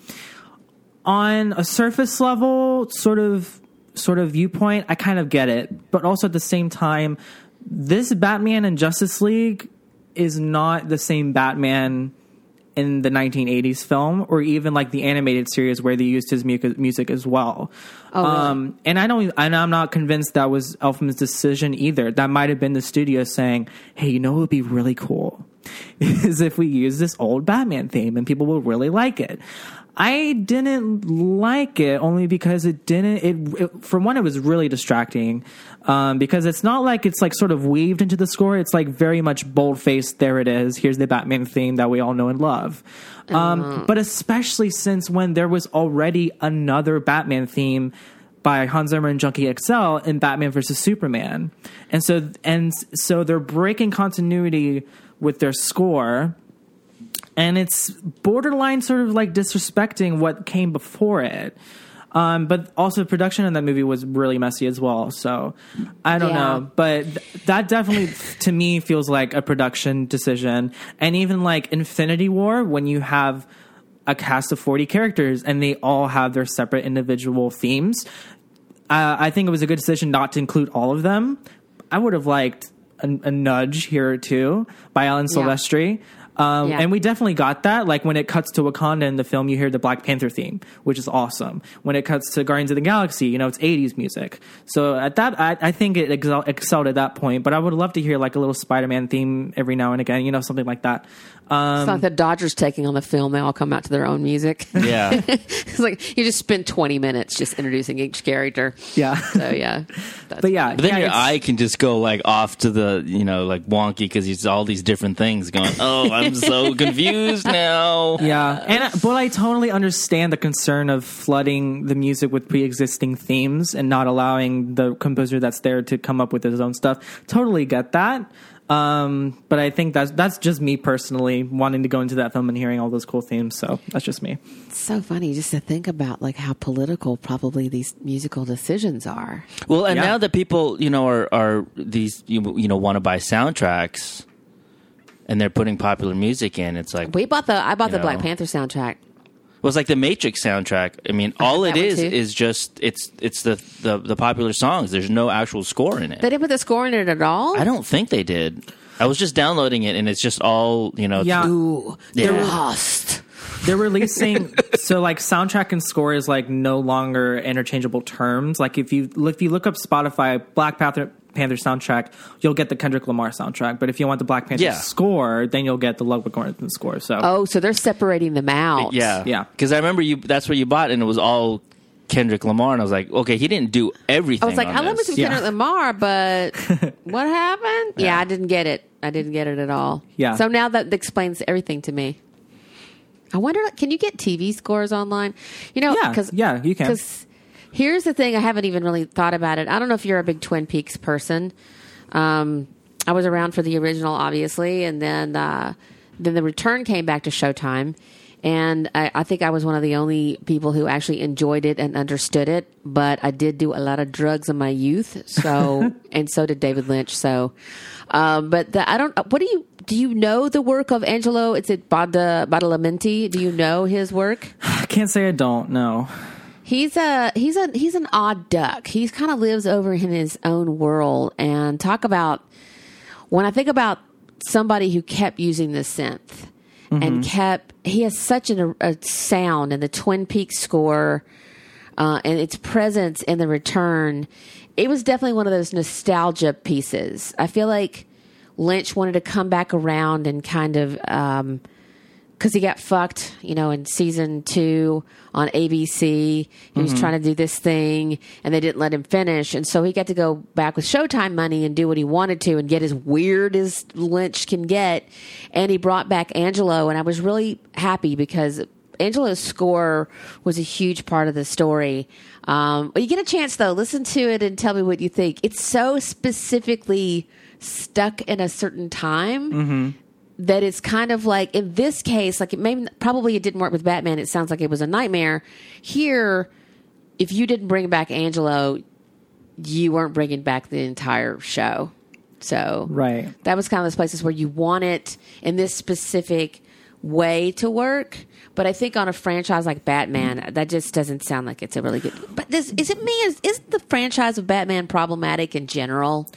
On a surface level, sort of sort of viewpoint, I kind of get it. But also at the same time, this Batman in Justice League is not the same Batman in the 1980s film or even like the animated series where they used his mu- music as well. Oh, really? Um, and I don't, and I'm not convinced that was Elfman's decision either. That might have been the studio saying, "Hey, you know, it would be really cool is if we use this old Batman theme and people will really like it. I didn't like it only because it didn't. It, it for one, it was really distracting um, because it's not like it's like sort of weaved into the score. It's like very much bold faced. There it is. Here's the Batman theme that we all know and love. Um, But especially since when there was already another Batman theme by Hans Zimmer and Junkie XL in Batman versus Superman, and so and so they're breaking continuity with their score and it's borderline sort of like disrespecting what came before it. Um, but also production in that movie was really messy as well. So I don't Yeah. know, but th- that definitely to me feels like a production decision. And even like Infinity War, when you have a cast of 40 characters and they all have their separate individual themes, uh, I think it was a good decision not to include all of them. I would have liked a, a nudge here or two by Alan Silvestri. Um, Yeah. And we definitely got that. Like when it cuts to Wakanda in the film, you hear the Black Panther theme, which is awesome. When it cuts to Guardians of the Galaxy, you know, it's 80s music. So at that, I, I think it excel, excelled at that point. But I would love to hear like a little Spider Man theme every now and again, you know, something like that. Um, It's like the Dodgers taking on the film. They all come out to their own music. Yeah. it's like you just spend 20 minutes just introducing each character. yeah. So, yeah. But yeah, But then yeah, your eye can just go like off to the, you know, like wonky because it's all these different things going, oh, I'm so confused now. Yeah, and I- but I totally understand the concern of flooding the music with pre-existing themes and not allowing the composer that's there to come up with his own stuff. Totally get that. Um, but I think that's that's just me personally wanting to go into that film and hearing all those cool themes. So that's just me. It's so funny just to think about like how political probably these musical decisions are. Well, and Yeah. now that people, you know, are, are these, you, you know, want to buy soundtracks and they're putting popular music in, it's like, We bought the I bought You the Black. Panther soundtrack. Well, it's like the Matrix soundtrack. I mean, all it is is just it's it's the, the the popular songs. There's no actual score in it. They didn't put the score in it at all. I don't think they did. I was just downloading it, and it's just all you know. Yeah. Ooh, Yeah. they're lost. They're releasing so like soundtrack and score is like no longer interchangeable terms. Like if you if you look up Spotify Black Panther Panther soundtrack, you'll get the Kendrick Lamar soundtrack. But if you want the Black Panther Yeah. score, then you'll get the Ludwig Göransson score. So Oh, so they're separating them out. Yeah, Yeah. Because I remember you. That's what you bought, and it was all Kendrick Lamar, and I was like, okay, he didn't do everything. I was like, on I love me this. some Yeah. Kendrick Lamar, but what happened? Yeah. I didn't get it. I didn't get it at all. Yeah. So now that explains everything to me. I wonder, can you get TV scores online? You know, Yeah, because yeah, you can. Because here's the thing, I haven't even really thought about it. I don't know if you're a big Twin Peaks person. Um, I was around for the original, obviously, and then uh, then the return came back to Showtime, and I, I think I was one of the only people who actually enjoyed it and understood it. But I did do a lot of drugs in my youth, so and so did David Lynch. So, um, but the, I don't. What do you do? You know the work of Angelo? It's it Bada Badalamenti. Do you know his work? I can't say I don't know. He's a he's a he's an odd duck. He kind of lives over in his own world. And talk about when I think about somebody who kept using the synth and kept he has such an, a sound and the Twin Peaks score uh, and its presence in the return. It was definitely one of those nostalgia pieces. I feel like Lynch wanted to come back around and kind of. Um, because he got fucked, you know, in season two on ABC. He was trying to do this thing, and they didn't let him finish, and so he got to go back with Showtime money and do what he wanted to, and get as weird as Lynch can get. And he brought back Angelo, and I was really happy because Angelo's score was a huge part of the story. Um, you get a chance, though, listen to it and tell me what you think. It's so specifically stuck in a certain time that it's kind of like in this case, like it maybe probably it didn't work with Batman. It sounds like it was a nightmare. Here, if you didn't bring back Angelo, you weren't bringing back the entire show. So Right. that was kind of those places where you want it in this specific way to work. But I think on a franchise like Batman, that just doesn't sound like it's a really good. But this, is it me? Is, is the franchise of Batman problematic in general?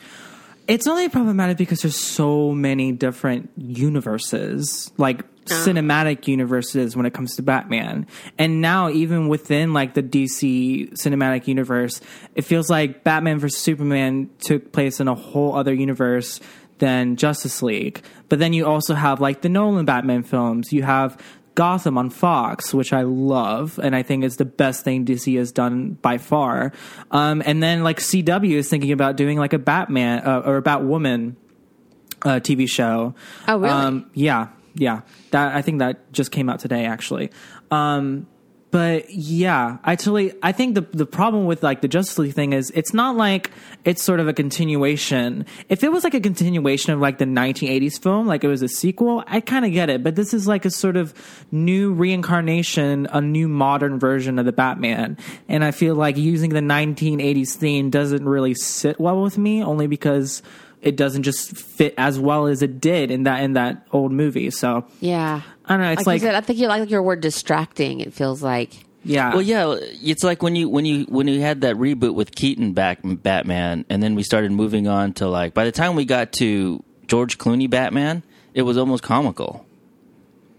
It's only problematic because there's so many different universes, like ah. cinematic universes when it comes to Batman. And now even within like the DC cinematic universe, it feels like Batman vs Superman took place in a whole other universe than Justice League. But then you also have like the Nolan Batman films. You have Gotham on Fox, which I love, and I think is the best thing DC has done by far. Um, and then like CW is thinking about doing like a Batman uh, or a Batwoman uh, TV show. Oh, really? Um, yeah, yeah. That I think that just came out today, actually. Um, but yeah, I totally. I think the the problem with like the Justice League thing is it's not like it's sort of a continuation. If it was like a continuation of like the 1980s film, like it was a sequel, I kind of get it. But this is like a sort of new reincarnation, a new modern version of the Batman, and I feel like using the 1980s theme doesn't really sit well with me, only because it doesn't just fit as well as it did in that in that old movie. So Yeah. I don't know. It's Like, like, you said, I think you like your word distracting. It feels like. yeah, Well, yeah, it's like when you when you when you had that reboot with Keaton back Batman, and then we started moving on to like by the time we got to George Clooney Batman, it was almost comical.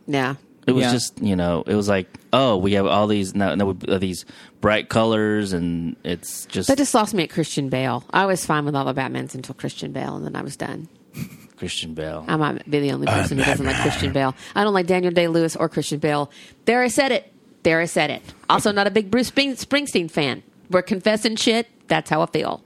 Yeah. It was Yeah. just you know, it was like oh, we have all these now, now uh, these bright colors, and it's just That just lost me at Christian Bale. I was fine with all the Batmans until Christian Bale, and then I was done. Christian Bale. I might be the only person who doesn't like Christian Bale. I don't like Daniel Day Lewis or Christian Bale. There, I said it. There, I said it. Also, not a big Bruce Spring- Springsteen fan. We're confessing shit. That's how I feel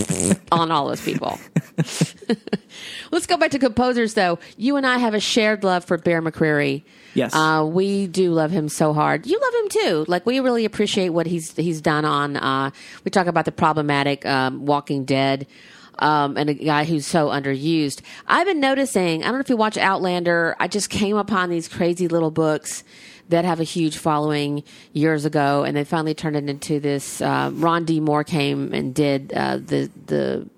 on all those people. Let's go back to composers, though. You and I have a shared love for Bear McCreary. Yes. uh, we do love him so hard. You love him too. Like we really appreciate what he's he's done on. Uh, we talk about the problematic um, Walking Dead. Um, and a guy who's so underused. I've been noticing. I don't know if you watch Outlander. I just came upon these crazy little books that have a huge following years ago, and they finally turned it into this. Uh, Ron D. Moore came and did uh, the the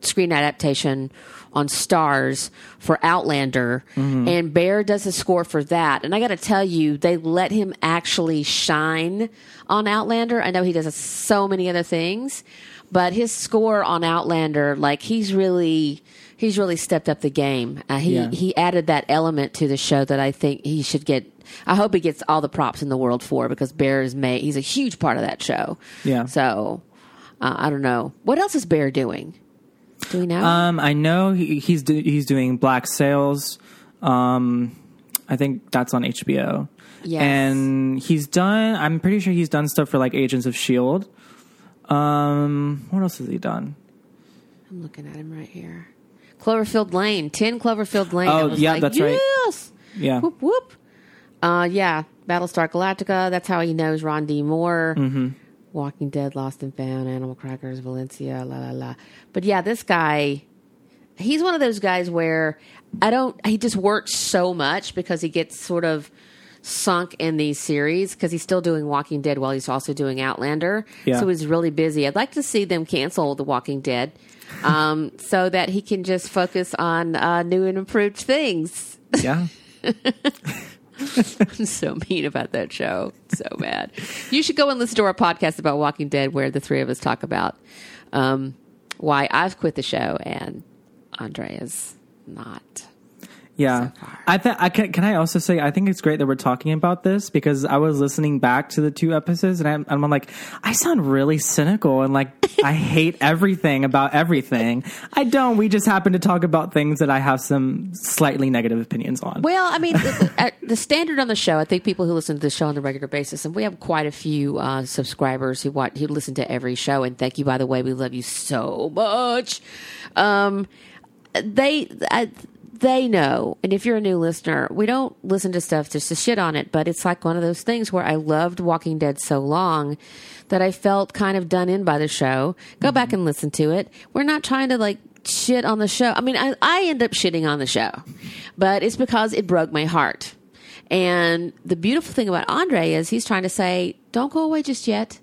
screen adaptation on Starz for Outlander, and Bear does a score for that. And I got to tell you, they let him actually shine on Outlander. I know he does so many other things, but his score on Outlander, like he's really. He's really stepped up the game. Uh, he Yeah. he added that element to the show that I think he should get. I hope he gets all the props in the world for because Bear is made. He's a huge part of that show. Yeah. So uh, I don't know what else is Bear doing. Do we know? Um, I know he, he's do, he's doing Black Sails. Um, I think that's on HBO. Yes. And he's done. I'm pretty sure he's done stuff for like Agents of Shield. Um, what else has he done? I'm looking at him right here. Cloverfield Lane, ten Cloverfield Lane. Oh, yeah, like, that's right. yes! Yeah. Whoop whoop. Uh, yeah, Battlestar Galactica. That's how he knows Ron D. Moore. Mm-hmm. Walking Dead, Lost and Found, Animal Crackers, Valencia, la la la. But yeah, this guy, he's one of those guys where I don't. He just works so much because he gets sort of sunk in these series because he's still doing Walking Dead while he's also doing Outlander. Yeah. So he's really busy. I'd like to see them cancel The Walking Dead um, so that he can just focus on uh, new and improved things. Yeah. I'm so mean about that show. So bad. You should go and listen to our podcast about Walking Dead, where the three of us talk about um, why I've quit the show and Andre is not. Yeah, So. I th- I can. Can I also say I think it's great that we're talking about this because I was listening back to the two episodes and I'm, I'm like I sound really cynical and like I hate everything about everything. I don't. We just happen to talk about things that I have some slightly negative opinions on. Well, I mean, the, the standard on the show, I think people who listen to the show on a regular basis, and we have quite a few uh, subscribers who want who listen to every show. And thank you, by the way, we love you so much. Um, they I, they know, and if you're a new listener, we don't listen to stuff just to shit on it. But it's like one of those things where I loved Walking Dead so long that I felt kind of done in by the show. Go back and listen to it. We're not trying to like shit on the show. I mean, I, I end up shitting on the show, but it's because it broke my heart. And the beautiful thing about Andre is he's trying to say, don't go away just yet.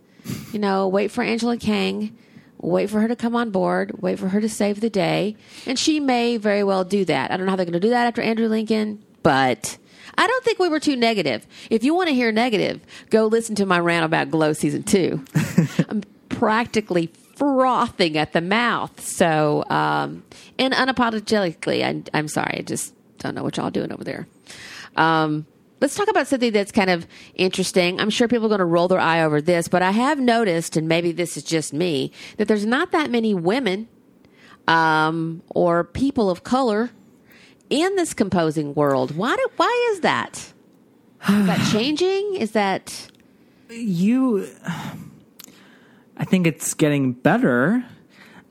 You know, wait for Angela Kang, wait for her to come on board, wait for her to save the day. And she may very well do that. I don't know how they're going to do that after Andrew Lincoln, but I don't think we were too negative. If you want to hear negative, go listen to my rant about Glow season two. I'm practically frothing at the mouth. So, um, and unapologetically, I, I'm sorry. I just don't know what y'all doing over there. Um, let's talk about something that's kind of interesting. I'm sure people are going to roll their eye over this, but I have noticed, and maybe this is just me, that there's not that many women um, or people of color in this composing world. Why do, why is that? Is that changing? Is that You, I think it's getting better.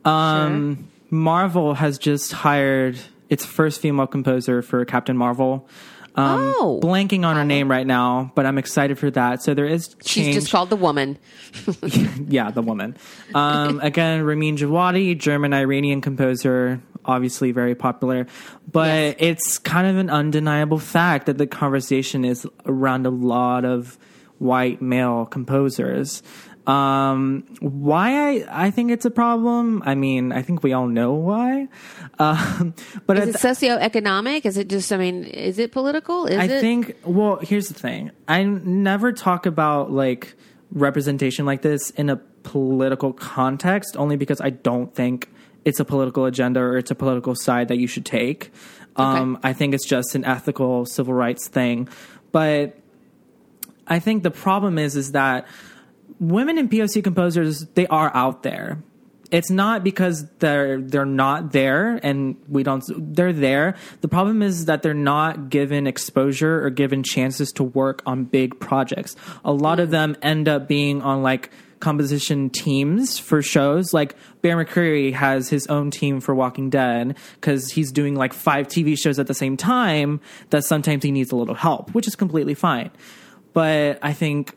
Um, Marvel has just hired its first female composer for Captain Marvel. Um, Oh. blanking on her name right now, but I'm excited for that. So there is she's just called the woman? yeah, the woman. Um, again, Ramin Djawadi, German Iranian composer, obviously very popular. But Yes. it's kind of an undeniable fact that the conversation is around a lot of white male composers. Um, why I, I think it's a problem? I mean, I think we all know why. Um, but Is it socioeconomic? Is it just? I mean, is it political? Is I it? think. Well, here's the thing. I never talk about like representation like this in a political context, only because I don't think it's a political agenda or it's a political side that you should take. Um, I think it's just an ethical civil rights thing. But I think the problem is is that women in POC composers they are out there. It's not because they're they're not there and we don't they're there. The problem is that they're not given exposure or given chances to work on big projects. A lot of them end up being on like composition teams for shows. Like Bear McCreary has his own team for Walking Dead because he's doing like five TV shows at the same time. That sometimes he needs a little help, which is completely fine. But I think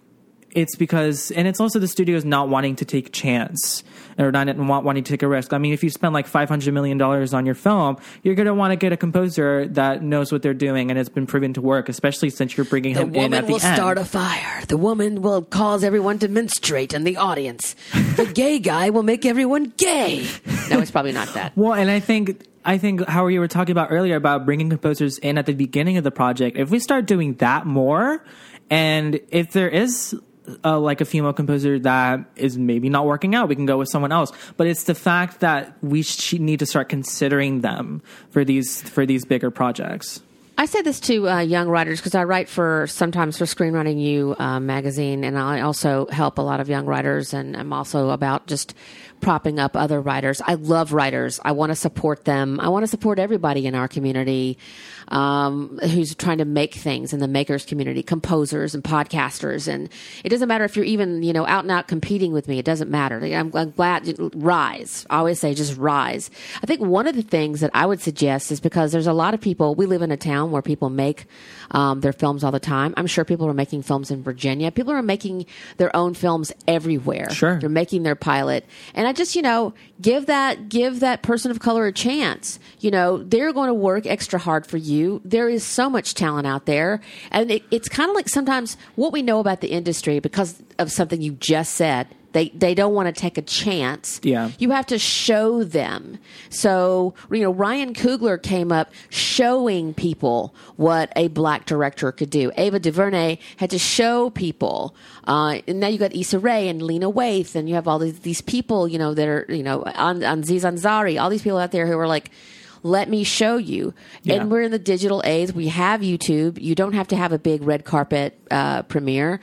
it's because, and it's also the studios not wanting to take a chance or not want, wanting to take a risk. I mean, if you spend like five hundred million dollars on your film, you're going to want to get a composer that knows what they're doing and has been proven to work, especially since you're bringing the him in woman at the will end. start a fire. The woman will cause everyone to menstruate in the audience. The gay guy will make everyone gay. No, it's probably not that. Well, and I think I think how you were talking about earlier about bringing composers in at the beginning of the project. If we start doing that more, and if there is uh, like a female composer that is maybe not working out, we can go with someone else. But it's the fact that we sh- need to start considering them for these for these bigger projects. I say this to uh, young writers because I write for sometimes for Screenwriting U uh, magazine, and I also help a lot of young writers, and I'm also about just propping up other writers. I love writers. I want to support them. I want to support everybody in our community um, who's trying to make things in the makers community, composers and podcasters, and it doesn't matter if you're even you know out and out competing with me. It doesn't matter. I'm, I'm glad rise. I always say just rise. I think one of the things that I would suggest is because there's a lot of people. We live in a town where people make um, their films all the time. I'm sure people are making films in Virginia. People are making their own films everywhere. Sure. they're making their pilot, and I just you know give that give that person of color a chance. You know they're going to work extra hard for you. There is so much talent out there, and it, it's kind of like sometimes what we know about the industry because of something you just said. They they don't want to take a chance. Yeah. You have to show them. So, you know, Ryan Coogler came up showing people what a black director could do. Ava DuVernay had to show people. Uh, and now you got Issa Rae and Lena Waithe, and you have all these, these people, you know, that are, you know, on, on Aziz Ansari, all these people out there who are like, let me show you. Yeah. And we're in the digital age. We have YouTube. You don't have to have a big red carpet uh, premiere.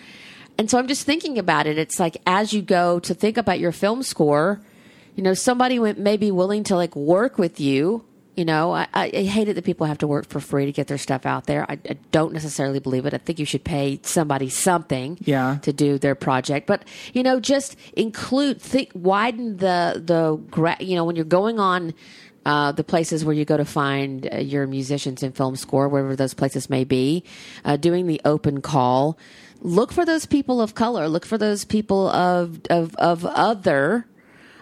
And so I'm just thinking about it. It's like as you go to think about your film score, you know, somebody may be willing to like work with you. You know, I, I hate it that people have to work for free to get their stuff out there. I, I don't necessarily believe it. I think you should pay somebody something Yeah. to do their project. But you know, just include, think, widen the the you know when you're going on uh, the places where you go to find uh, your musicians in film score, wherever those places may be, uh, doing the open call. Look for those people of color. Look for those people of of of other.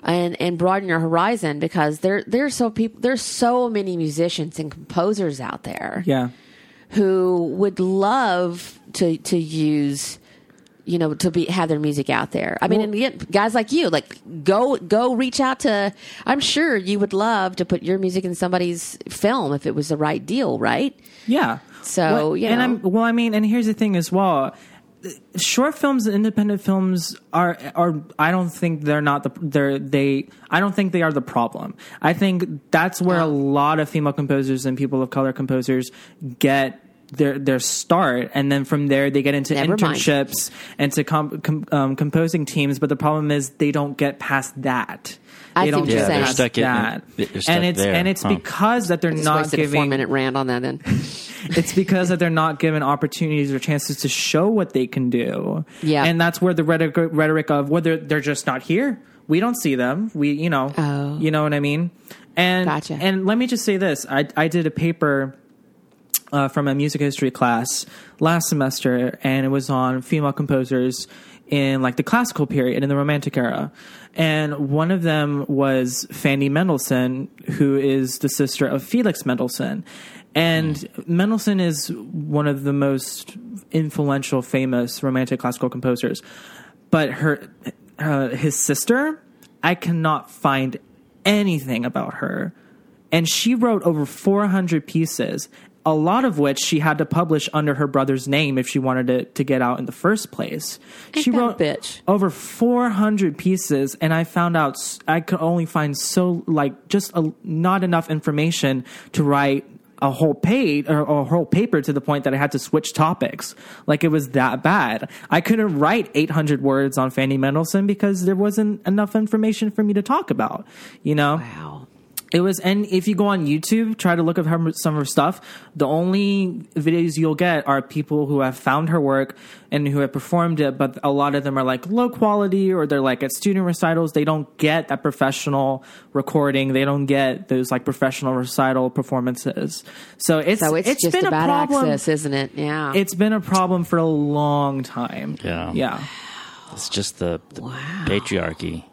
And, and broaden your horizon because there there's so people there's so many musicians and composers out there Yeah. who would love to to use you know to be have their music out there i mean and again, guys like you like go go reach out to i'm sure you would love to put your music in somebody's film if it was the right deal right Yeah. So, well, you and. I'm well. I mean, and here's the thing as well. Short films and independent films are are. I don't think they're not the they're they. I don't think they are the problem. I think that's where a lot of female composers and people of color composers get their their start, and then from there they get into Never mind. internships and to com- com- um, composing teams. But the problem is they don't get past that. I they see don't what get saying. past They're stuck in- that, they're stuck and it's there. and it's Huh. because that they're not wasted a four minute rant on that. Then it's because that they're not given opportunities or chances to show what they can do. Yeah. and that's where the rhetoric, rhetoric of whether they're just not here. We don't see them. We, you know, Oh. you know what I mean. And Gotcha. and let me just say this: I I did a paper uh, from a music history class last semester, and it was on female composers in like the classical period in the Romantic era. And one of them was Fanny Mendelssohn, who is the sister of Felix Mendelssohn. And Mendelssohn is one of the most influential, famous Romantic classical composers. But her, uh, his sister, I cannot find anything about her and she wrote over 400 pieces a lot of which she had to publish under her brother's name if she wanted it to get out in the first place Ain't she wrote bitch. over 400 pieces and i found out I could only find so like just a, not enough information to write a whole page or a whole paper to the point that I had to switch topics. Like it was that bad. I couldn't write 800 words on Fanny Mendelssohn because there wasn't enough information for me to talk about. You know, wow. It was, and if you go on YouTube, try to look up her, some of her stuff. The only videos you'll get are people who have found her work and who have performed it, but a lot of them are like low quality or they're like at student recitals. They don't get that professional recording. They don't get those like professional recital performances. So it's So it's, just been a about problem. access, isn't it? Yeah. It's been a problem for a long time. Yeah. Yeah. It's just the, the Wow. patriarchy.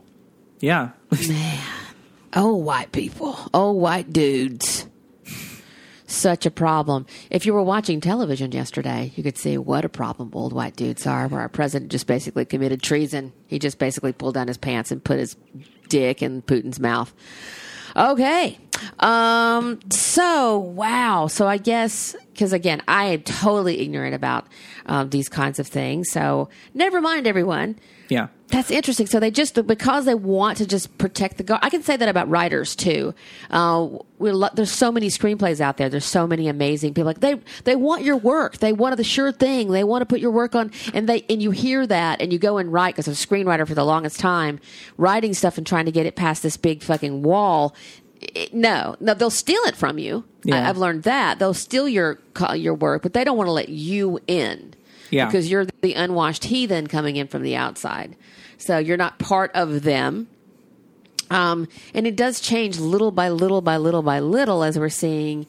Yeah. Oh, white people. Oh, white dudes. Such a problem. If you were watching television yesterday, you could see what a problem old white dudes are, where our president just basically committed treason. He just basically pulled down his pants and put his dick in Putin's mouth. Okay. Um, so, wow. So I guess, because again, I am totally ignorant about um, these kinds of things. So never mind, everyone. Yeah. That's interesting. So they just because they want to just protect the. I can say that about writers too. Uh, we lo- there's so many screenplays out there. There's so many amazing people. Like they they want your work. They want the sure thing. They want to put your work on, and they and you hear that, and you go and write because I'm a screenwriter for the longest time, writing stuff and trying to get it past this big fucking wall. No, no, they'll steal it from you. Yeah. I, I've learned that they'll steal your your work, but they don't want to let you in Yeah. because you're the unwashed heathen coming in from the outside. So you're not part of them. Um, and it does change little by little by little by little as we're seeing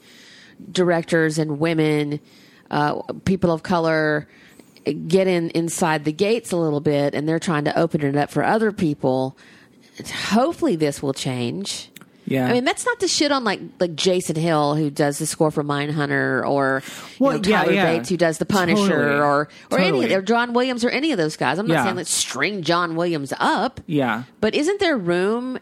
directors and women, uh, people of color get in inside the gates a little bit and they're trying to open it up for other people. Hopefully this will change. Yeah. I mean, that's not to shit on like like Jason Hill who does the score for Mindhunter, or Well, know, Tyler yeah. Bates who does the Punisher, Totally. or or any Totally. or John Williams or any of those guys. I'm not Yeah. saying let's string John Williams up, yeah. but isn't there room?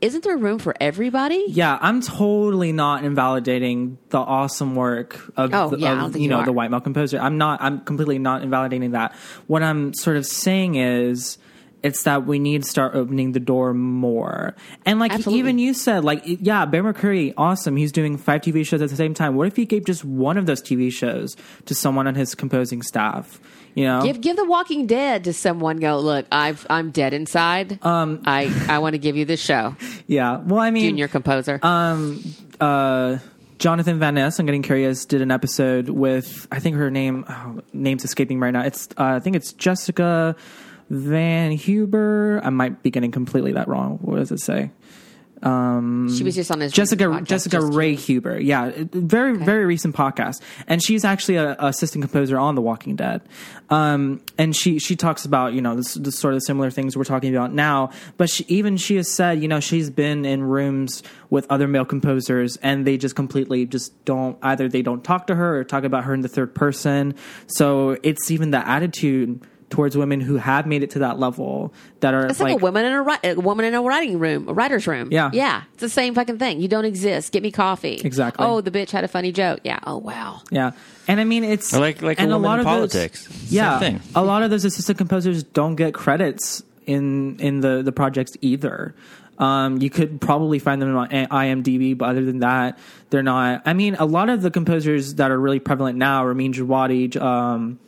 Isn't there room for everybody? Yeah, I'm totally not invalidating the awesome work of, Oh, the, yeah, of, you you know are. the white male composer. I'm not. I'm completely not invalidating that. What I'm sort of saying is. It's that we need to start opening the door more. And like Absolutely. even you said, like yeah, Bear McCreary, awesome. He's doing five TV shows at the same time. What if he gave just one of those TV shows to someone on his composing staff? You know, Give give The Walking Dead to someone. Go look. I've I'm dead inside. Um, I I want to give you this show, yeah. Well, I mean, junior composer. uh, Jonathan Van Ness, I'm getting curious, did an episode with I think her name oh, name's escaping right now. It's uh, I think it's Jessica Van Huber. I might be getting completely that wrong. What does it say? she was just on his Jessica podcast, Jessica Ray Huber. Yeah, very very recent podcast, and she's actually a, a assistant composer on The Walking Dead. Um, and she she talks about you know this, this sort of similar things we're talking about now. But she, even she has said you know she's been in rooms with other male composers, and they just completely just don't either they don't talk to her or talk about her in the third person. So it's even the attitude towards women who have made it to that level that are It's like, a woman in a, ri- a woman in a writing room, a writer's room. Yeah. yeah, it's the same fucking thing. You don't exist. Get me coffee. Exactly. Oh, the bitch had a funny joke. Yeah. Oh wow. Yeah, and I mean it's Or like- like a and woman in of politics. Those, Same yeah, thing. a lot of those assistant composers don't get credits in in the the projects either. Um, you could probably find them on IMDb, but other than that, they're not. I mean, a lot of the composers that are really prevalent now, Ramin Djawadi, um,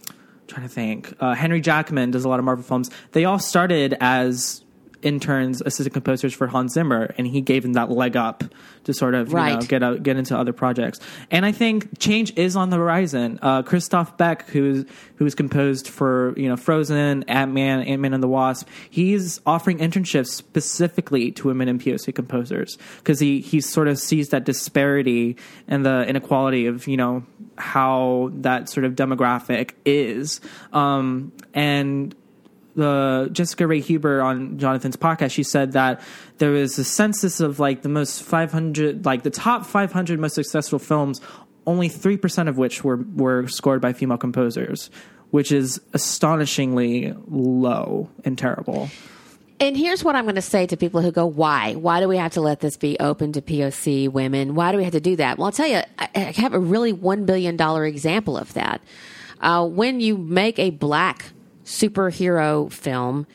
trying to think, uh, Henry Jackman does a lot of Marvel films. They all started as interns, assistant composers for Hans Zimmer, and he gave them that leg up to sort of you know, get out, get into other projects. And I think change is on the horizon. Uh, Christoph Beck, who's who's composed for you know Frozen, Ant Man, Ant Man and the Wasp, he's offering internships specifically to women and POC composers because he he sort of sees that disparity and the inequality of you know how that sort of demographic is. Um, and the Jessica Ray Huber on Jonathan's podcast, she said that there was a census of like the most 500, like the top 500 most successful films, only 3% of which were, were scored by female composers, which is astonishingly low and terrible. And here's what I'm going to say to people who go, why? Why do we have to let this be open to POC women? Why do we have to do that? Well, I'll tell you, I have a really $1 billion example of that. Uh, when you make a black superhero film,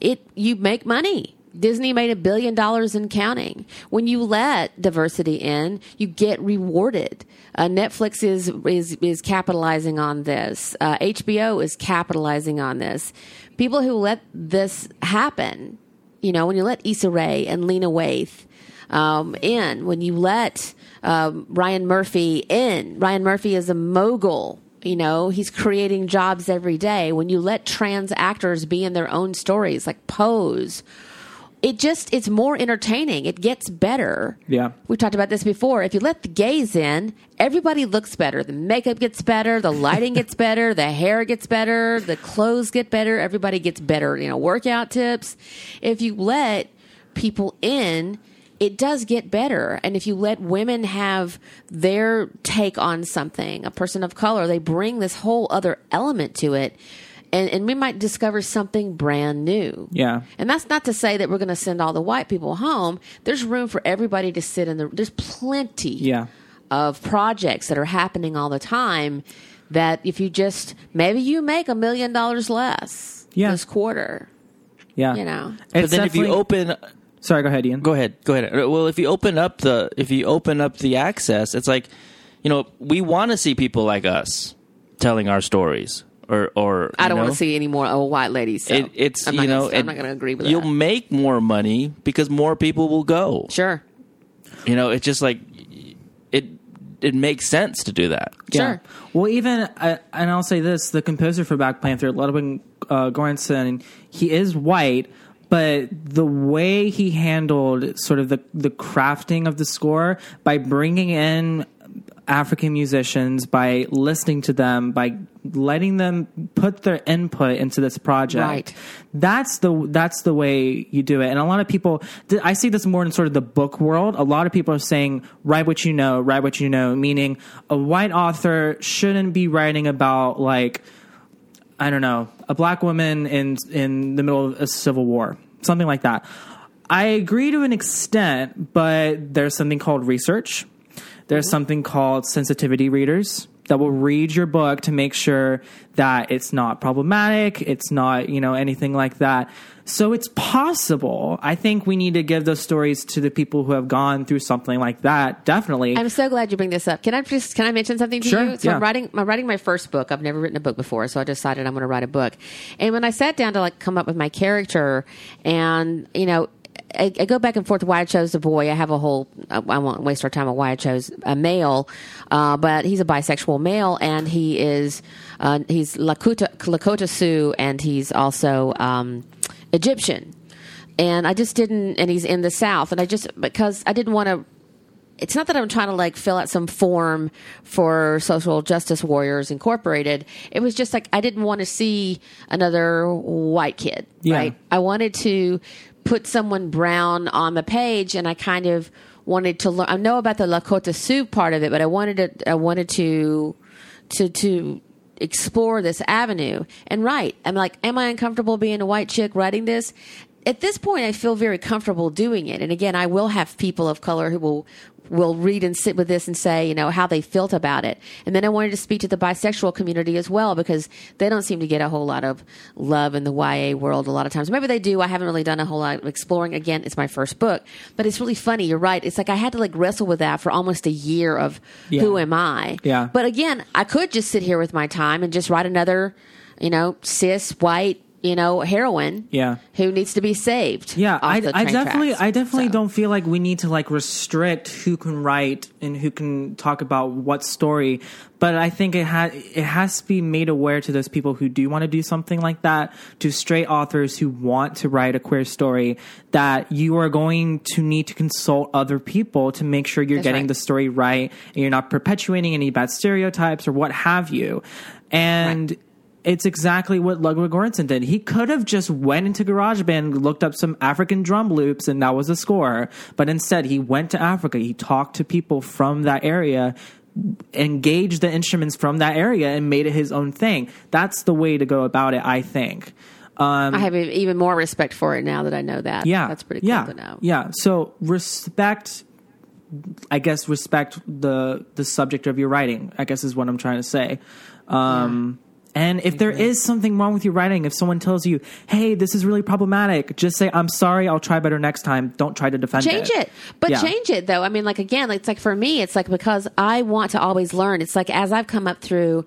it you make money. Disney made a billion dollars in counting. When you let diversity in, you get rewarded. Uh, Netflix is is is capitalizing on this. Uh, HBO is capitalizing on this. People who let this happen, you know, when you let Issa Rae and Lena Waithe um, in, when you let um, Ryan Murphy in, Ryan Murphy is a mogul. You know, he's creating jobs every day. When you let trans actors be in their own stories, like Pose, it just it's more entertaining. It gets better. Yeah. We talked about this before. If you let the gays in, everybody looks better. The makeup gets better, the lighting gets better, the hair gets better, the clothes get better, everybody gets better, you know, workout tips. If you let people in, it does get better. And if you let women have their take on something, a person of color, they bring this whole other element to it. And, and we might discover something brand new. Yeah. And that's not to say that we're going to send all the white people home. There's room for everybody to sit in the. There's plenty Yeah. of projects that are happening all the time. That if you just maybe you make a million dollars less Yeah. this quarter, Yeah. you know. But then if you open Sorry, go ahead, Ian. Go ahead. Go ahead. Well, if you open up the if you open up the access, it's like, you know, we want to see people like us telling our stories, or or I don't want to see any more old white ladies. So It, it's I'm you know, gonna, I'm not going to agree with You'll that. make more money because more people will go. Sure, You know, it's just like it. It makes sense to do that. sure. Well, even I, and I'll say this: the composer for Black Panther, Ludwig uh, Göransson, he is white, but the way he handled sort of the the crafting of the score by bringing in African musicians, by listening to them, by letting them put their input into this project. Right. That's the that's the way you do it. And a lot of people, I see this more in sort of the book world. A lot of people are saying, "Write what you know, write what you know," meaning a white author shouldn't be writing about like I don't know, a black woman in in the middle of a civil war, something like that. I agree to an extent, but there's something called research. There's mm-hmm. something called sensitivity readers that will read your book to make sure that it's not problematic, it's not, you know, anything like that. So it's possible. I think we need to give those stories to the people who have gone through something like that. Definitely. I'm so glad you bring this up. Can I just can I mention something to Sure, you? So yeah. I'm writing I'm writing my first book. I've never written a book before, so I decided I'm going to write a book. And when I sat down to like come up with my character, and you know. I, I go back and forth why I chose a boy. I have a whole. I won't waste our time on why I chose a male, uh, but he's a bisexual male, and he is uh, he's Lakota Lakota Sioux, and he's also um, Egyptian. And I just didn't. And he's in the South, and I just because I didn't want to it's not that I'm trying to like fill out some form for Social Justice Warriors Incorporated. It was just like I didn't want to see another white kid, Yeah. right? I wanted to put someone brown on the page, and I kind of wanted to learn. I know about the Lakota Sioux part of it, but I wanted to. I wanted to to to explore this avenue. And right, I'm like, am I uncomfortable being a white chick writing this? at this point, I feel very comfortable doing it. And again, I will have people of color who will will read and sit with this and say, you know, how they felt about it. And then I wanted to speak to the bisexual community as well because they don't seem to get a whole lot of love in the YA world a lot of times. Maybe they do. I haven't really done a whole lot of exploring. Again, it's my first book, but it's really funny. You're right. It's like I had to like wrestle with that for almost a year of Yeah. who am I? Yeah. But again, I could just sit here with my time and just write another, you know, cis white, you know, heroine Yeah. who needs to be saved. Yeah, I, I definitely, tracks. I definitely So. don't feel like we need to like restrict who can write and who can talk about what story. But I think it has it has to be made aware to those people who do want to do something like that, to straight authors who want to write a queer story, that you are going to need to consult other people to make sure you're That's getting right. the story right and you're not perpetuating any bad stereotypes or what have you. And it's exactly what Ludwig Göransson did. He could have just went into GarageBand, looked up some African drum loops, and that was a score. But instead, he went to Africa. He talked to people from that area, engaged the instruments from that area, and made it his own thing. That's the way to go about it, I think. Um, I have even more respect for it now that I know that. yeah, that's pretty cool yeah, to know. Yeah. So respect. I guess respect the the subject of your writing. I guess is what I'm trying to say. Um, And if there is something wrong with your writing, if someone tells you, "Hey, this is really problematic," just say, "I'm sorry. I'll try better next time." Don't try to defend it. change it but Yeah. change it though i mean like again it's like for me it's like because i want to always learn it's like as i've come up through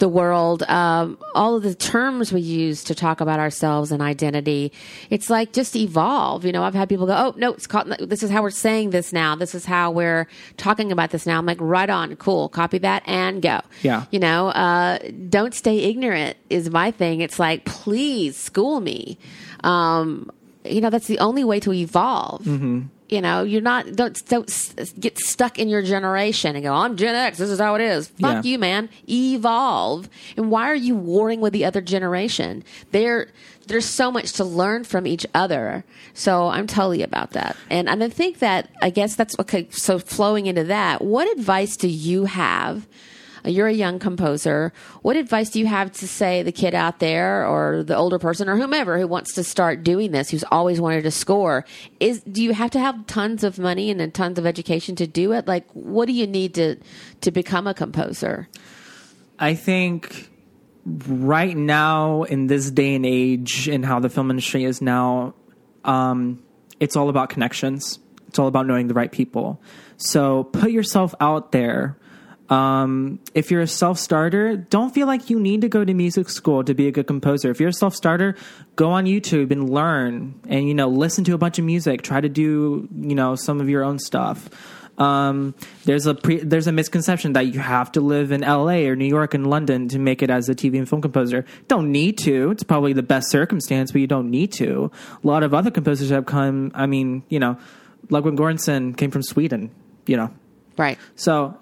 the world um, all of the terms we use to talk about ourselves and identity. It's like just evolve you know? I've had people go oh no it's called this is how we're saying this now. This is how we're talking about this now. I'm like right on cool. Copy that and go. Yeah. you know uh, don't stay ignorant is my thing. It's like please school me. Um, you know that's the only way to evolve you know you're not don't don't get stuck in your generation and go i'm gen x this is how it is. Fuck Yeah. you man. Evolve. And why are you warring with the other generation? There there's so much to learn from each other. So i'm totally about that. And, and i think that i guess that's okay so flowing into that what advice do you have you're a young composer. What advice do you have to say the kid out there or the older person or whomever who wants to start doing this, who's always wanted to score? Is do you have to have tons of money and tons of education to do it? Like what do you need to to become a composer? I think right now in this day and age and how the film industry is now, um, it's all about connections. It's all about knowing the right people. So put yourself out there. Um, if you're a self starter, don't feel like you need to go to music school to be a good composer. If you're a self starter, go on YouTube and learn and, you know, listen to a bunch of music. Try to do, you know, some of your own stuff. Um, there's a pre- there's a misconception that you have to live in L.A. or New York and London to make it as a TV and film composer. Don't need to. It's probably the best circumstance, but you don't need to. A lot of other composers have come. I mean, you know, Ludwig Göransson came from Sweden. You know, Right. so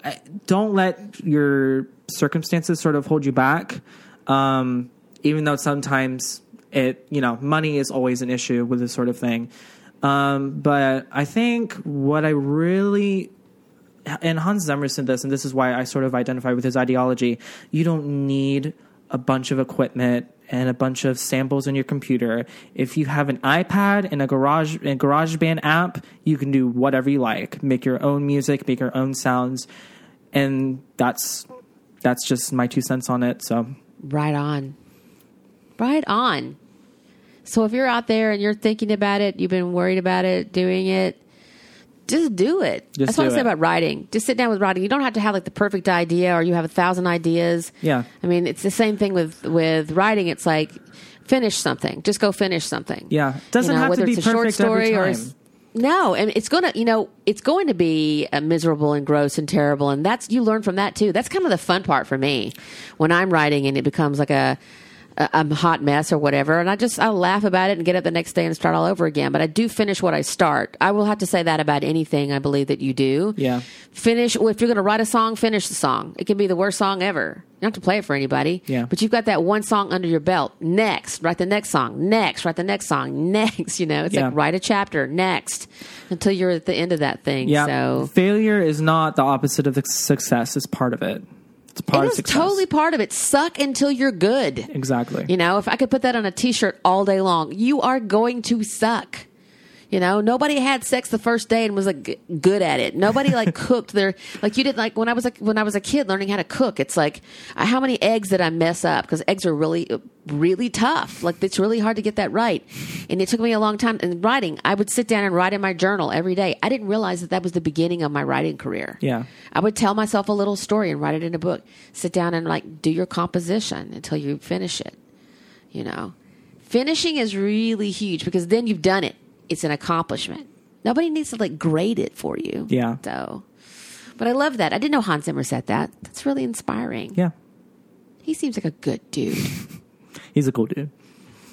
don't let your circumstances sort of hold you back. Um, even though sometimes it, you know, money is always an issue with this sort of thing. Um, but I think what I really and Hans Zimmer said this, and this is why I sort of identify with his ideology. You don't need a bunch of equipment and a bunch of samples in your computer. If you have an iPad and a garage and GarageBand app, you can do whatever you like. Make your own music, make your own sounds, and that's that's just my two cents on it. So Right on. Right on. So if you're out there and you're thinking about it, you've been worried about it, doing it, just do it. Just That's what I say about writing. Just sit down with writing. You don't have to have like the perfect idea or you have a thousand ideas. Yeah. I mean, it's the same thing with with writing. It's like finish something. Just go finish something. Yeah. It Doesn't have to whether be it's a short perfect every story or time. it's- no, and it's gonna, you know, it's going to be uh, miserable and gross and terrible, and that's you learn from that too. That's kind of the fun part for me when I'm writing and it becomes like a, a, hot mess or whatever, and I just I laugh about it and get up the next day and start all over again. But I do finish what I start. I will have to say that about anything I believe that you do. Yeah. finish. If you're going to write a song, finish the song. It can be the worst song ever. You don't have to play it for anybody. Yeah. But you've got that one song under your belt. Next, write the next song. Next, write the next song. Next, you know, it's Yeah. like write a chapter. Next, until you're at the end of that thing. yeah, So failure is not the opposite of success; it's part of it. It's part it of success. totally part of it. Suck until you're good. exactly. You know, if I could put that on a t-shirt all day long, you are going to suck. You know, nobody had sex the first day and was like g- good at it. Nobody like cooked their like you did like when I was like when I was a kid learning how to cook. It's like uh, how many eggs did I mess up because eggs are really really tough. Like it's really hard to get that right. And it took me a long time in writing. I would sit down and write in my journal every day. I didn't realize that that was the beginning of my writing career. Yeah. I would tell myself a little story and write it in a book. Sit down and like do your composition until you finish it. You know, finishing is really huge because then you've done it. It's an accomplishment. Nobody needs to like grade it for you. Yeah. So, but I love that. I didn't know Hans Zimmer said that. That's really inspiring. yeah. He seems like a good dude. He's a cool dude.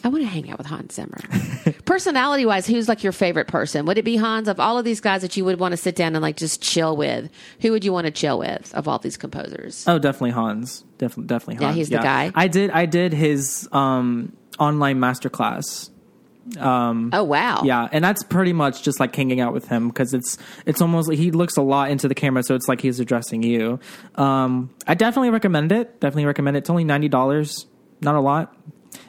I want to hang out with Hans Zimmer. Personality wise, who's like your favorite person? Would it be Hans of all of these guys that you would want to sit down and like just chill with? Who would you want to chill with of all these composers? Oh, definitely Hans. Definitely, definitely Yeah, Hans. he's the guy. I did. I did his um, online masterclass. Oh wow. Yeah, and that's pretty much just like hanging out with him because it's it's almost like he looks a lot into the camera, so it's like he's addressing you. Um, I definitely recommend it. Definitely recommend it. It's only ninety dollars, not a lot.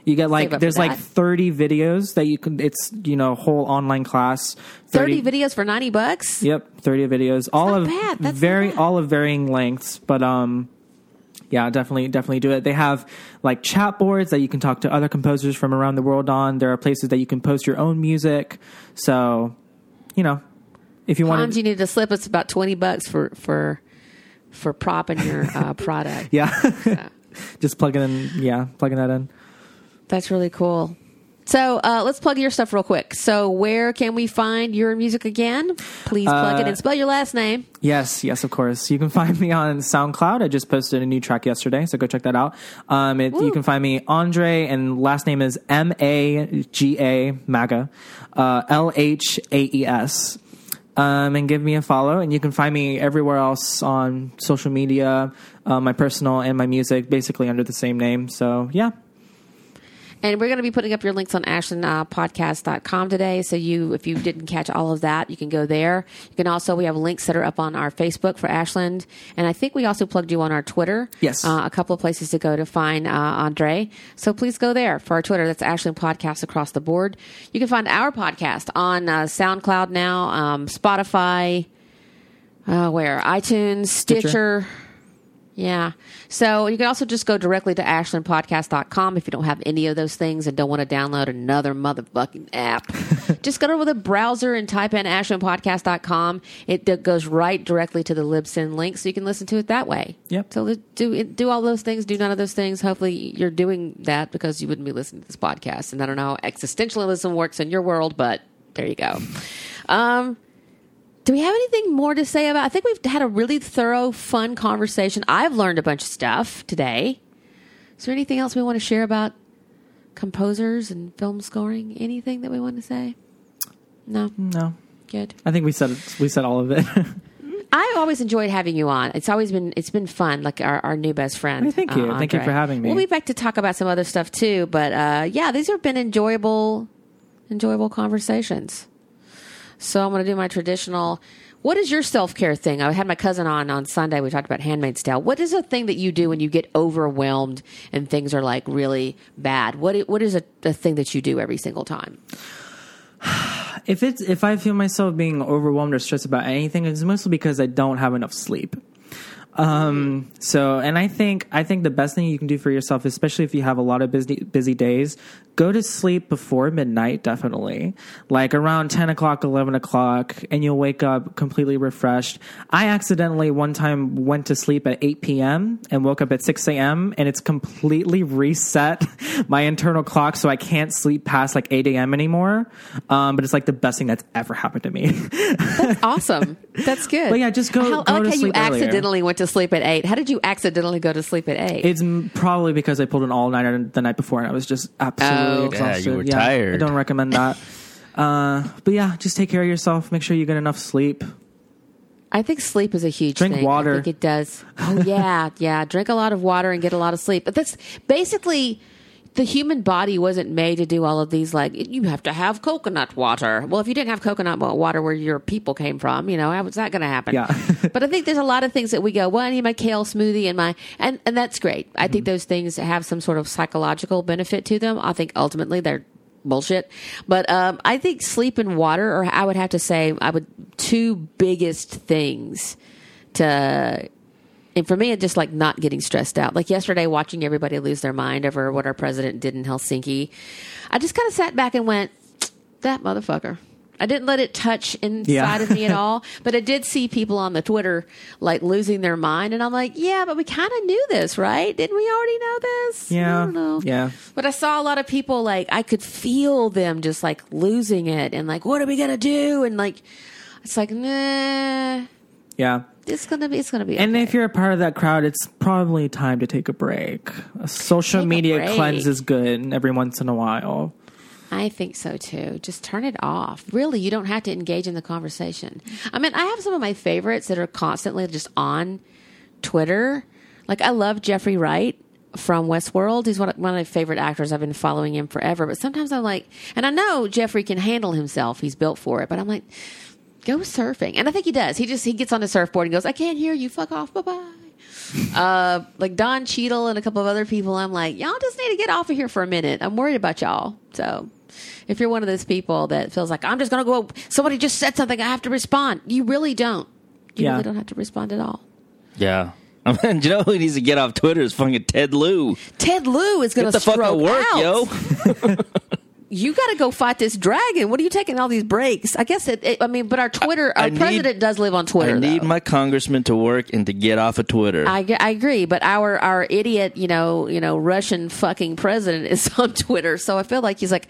You get like there's like thirty videos that you can. It's you know whole online class. 30 videos for 90 bucks? Yep, thirty videos. all not of bad. That's very all of varying lengths, but um, yeah, definitely definitely do it. They have like chat boards that you can talk to other composers from around the world on. There are places that you can post your own music. So, you know, if you want to, you need to slip us about 20 bucks for for for propping your uh, product. yeah, just plugging in. Yeah, plugging that in. That's really cool. So uh, let's plug your stuff real quick. So where can we find your music again? Please plug Uh, it and spell your last name. Yes, yes, of course. You can find me on SoundCloud. I just posted a new track yesterday, so go check that out. Um, it, you can find me Andre, and last name is M A G A Maga, uh, L H A E S. Um, and give me a follow, and you can find me everywhere else on social media, uh, my personal and my music, basically under the same name. So yeah, And we're going to be putting up your links on ashlandpodcast.com today. So you, if you didn't catch all of that, you can go there. You can also, we have links that are up on our Facebook for Ashland. And I think we also plugged you on our Twitter. Yes. Uh, a couple of places to go to find uh, Andre. So please go there for our Twitter. That's Ashland Podcast across the board. You can find our podcast on uh, SoundCloud now, um, Spotify, uh, where? iTunes, Stitcher. Stitcher. Yeah. So you can also just go directly to ashlandpodcast.com if you don't have any of those things and don't want to download another motherfucking app. just go to the browser and type in ashlandpodcast.com. It d- goes right directly to the Libsyn link so you can listen to it that way. Yep. So do do all those things, do none of those things. Hopefully you're doing that because you wouldn't be listening to this podcast. And I don't know how existentialism works in your world, but there you go. Um, do we have anything more to say about? I think we've had a really thorough, fun conversation. I've learned a bunch of stuff today. Is there anything else we want to share about composers and film scoring? Anything that we want to say? No, no, good. I think we said we said all of it. I've always enjoyed having you on. It's always been it's been fun. Like our, our new best friend. Thank you. uh, Thank you for having me. We'll be back to talk about some other stuff too. But uh, yeah, these have been enjoyable, enjoyable conversations. So I'm going to do my traditional. What is your self care thing? I had my cousin on on Sunday. We talked about Handmaid's Tale. What is a thing that you do when you get overwhelmed and things are like really bad? What what is a, a thing that you do every single time? if it's if I feel myself being overwhelmed or stressed about anything, it's mostly because I don't have enough sleep. Um, so, and I think I think the best thing you can do for yourself, especially if you have a lot of busy busy days, go to sleep before midnight. Definitely, like around ten o'clock, eleven o'clock, and you'll wake up completely refreshed. I accidentally one time went to sleep at eight p.m. and woke up at six a.m. and it's completely reset my internal clock, so I can't sleep past like eight a.m. anymore. Um, but it's like the best thing that's ever happened to me. That's awesome. That's good. But yeah, just go- go I like to how you earlier. accidentally went to sleep at eight. How did you accidentally go to sleep at eight? It's m- probably because I pulled an all nighter the night before and I was just absolutely Oh. Yeah, exhausted. you were tired. I don't recommend that. uh, but yeah, just take care of yourself. Make sure you get enough sleep. I think sleep is a huge Drink thing. water. I think it does. Oh yeah, yeah. Drink a lot of water and get a lot of sleep. But that's basically the human body wasn't made to do all of these like you have to have coconut water. Well, if you didn't have coconut water where your people came from, you know, how was that going to happen? Yeah. but I think there's a lot of things that we go, well, I need my kale smoothie and my and and that's great. I think those things have some sort of psychological benefit to them. I think ultimately they're bullshit. But um, I think sleep and water, or I would have to say, I would two biggest things to and for me, it's just like not getting stressed out. Like yesterday, watching everybody lose their mind over what our president did in Helsinki, I just kind of sat back and went, "That motherfucker." I didn't let it touch inside Yeah. of me at all, but I did see people on the Twitter like losing their mind, and I'm like, "Yeah, but we kind of knew this, right? Didn't we already know this?" I Yeah. don't know. Yeah. But I saw a lot of people like I could feel them just like losing it and like, "What are we gonna do?" And like, it's like, nah, Yeah. It's gonna be, it's gonna be. And okay. if you're a part of that crowd, it's probably time to take a break. A social Take a media break. cleanse is good every once in a while. I think so too. Just turn it off. Really, you don't have to engage in the conversation. I mean, I have some of my favorites that are constantly just on Twitter. Like, I love Jeffrey Wright from Westworld. He's one of, one of my favorite actors. I've been following him forever. But sometimes I'm like, and I know Jeffrey can handle himself. He's built for it. But I'm like, go surfing. And I think he does. He just, he gets on the surfboard and goes, I can't hear you. Fuck off. Bye bye. uh, like Don Cheadle and a couple of other people, I'm like, y'all just need to get off of here for a minute. I'm worried about y'all. So if you're one of those people that feels like I'm just going to go, somebody just said something, I have to respond. You really don't. You Yeah. really don't have to respond at all. Yeah. I mean, do you know who needs to get off Twitter? Is fucking Ted Lieu. Ted Lieu is going Get to the fuck stroke to work, out. yo. You got to go fight this dragon. What are you taking all these breaks? I guess it, it I mean, but our Twitter, our I need- president does live on Twitter. I need though. my congressman to work and to get off of Twitter. I, I agree, but our our idiot, you know, you know, Russian fucking president is on Twitter, so I feel like he's like,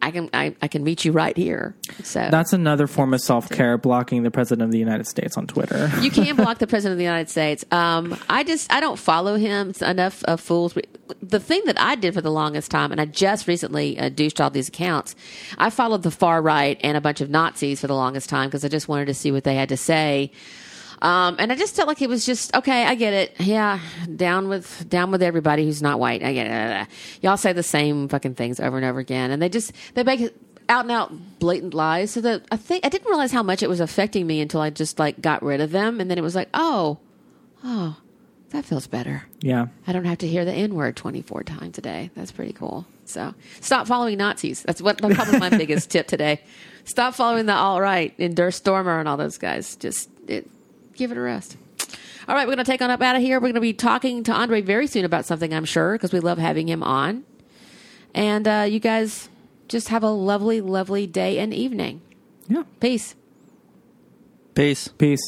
I can I, I can meet you right here. So That's another form of self care, blocking the president of the United States on Twitter. you can block the president of the United States. Um, I just I don't follow him. It's enough of fools. The thing that I did for the longest time, and I just recently uh, douched all these accounts. I followed the far right and a bunch of Nazis for the longest time because I just wanted to see what they had to say. Um, and I just felt like it was just okay. I get it. Yeah, down with down with everybody who's not white. I get it. Y'all say the same fucking things over and over again, and they just they make it out and out blatant lies. So that I think I didn't realize how much it was affecting me until I just like got rid of them, and then it was like, oh, oh, that feels better. yeah. I don't have to hear the N word 24 times a day. That's pretty cool. So stop following Nazis. That's what that's probably my biggest tip today. Stop following the alt right and Der Stormer and all those guys. Just it, give it a rest. All right, we're going to take on up out of here. We're going to be talking to Andre very soon about something, I'm sure, because we love having him on. And uh, you guys just have a lovely, lovely day and evening. Yeah. Peace. Peace. Peace.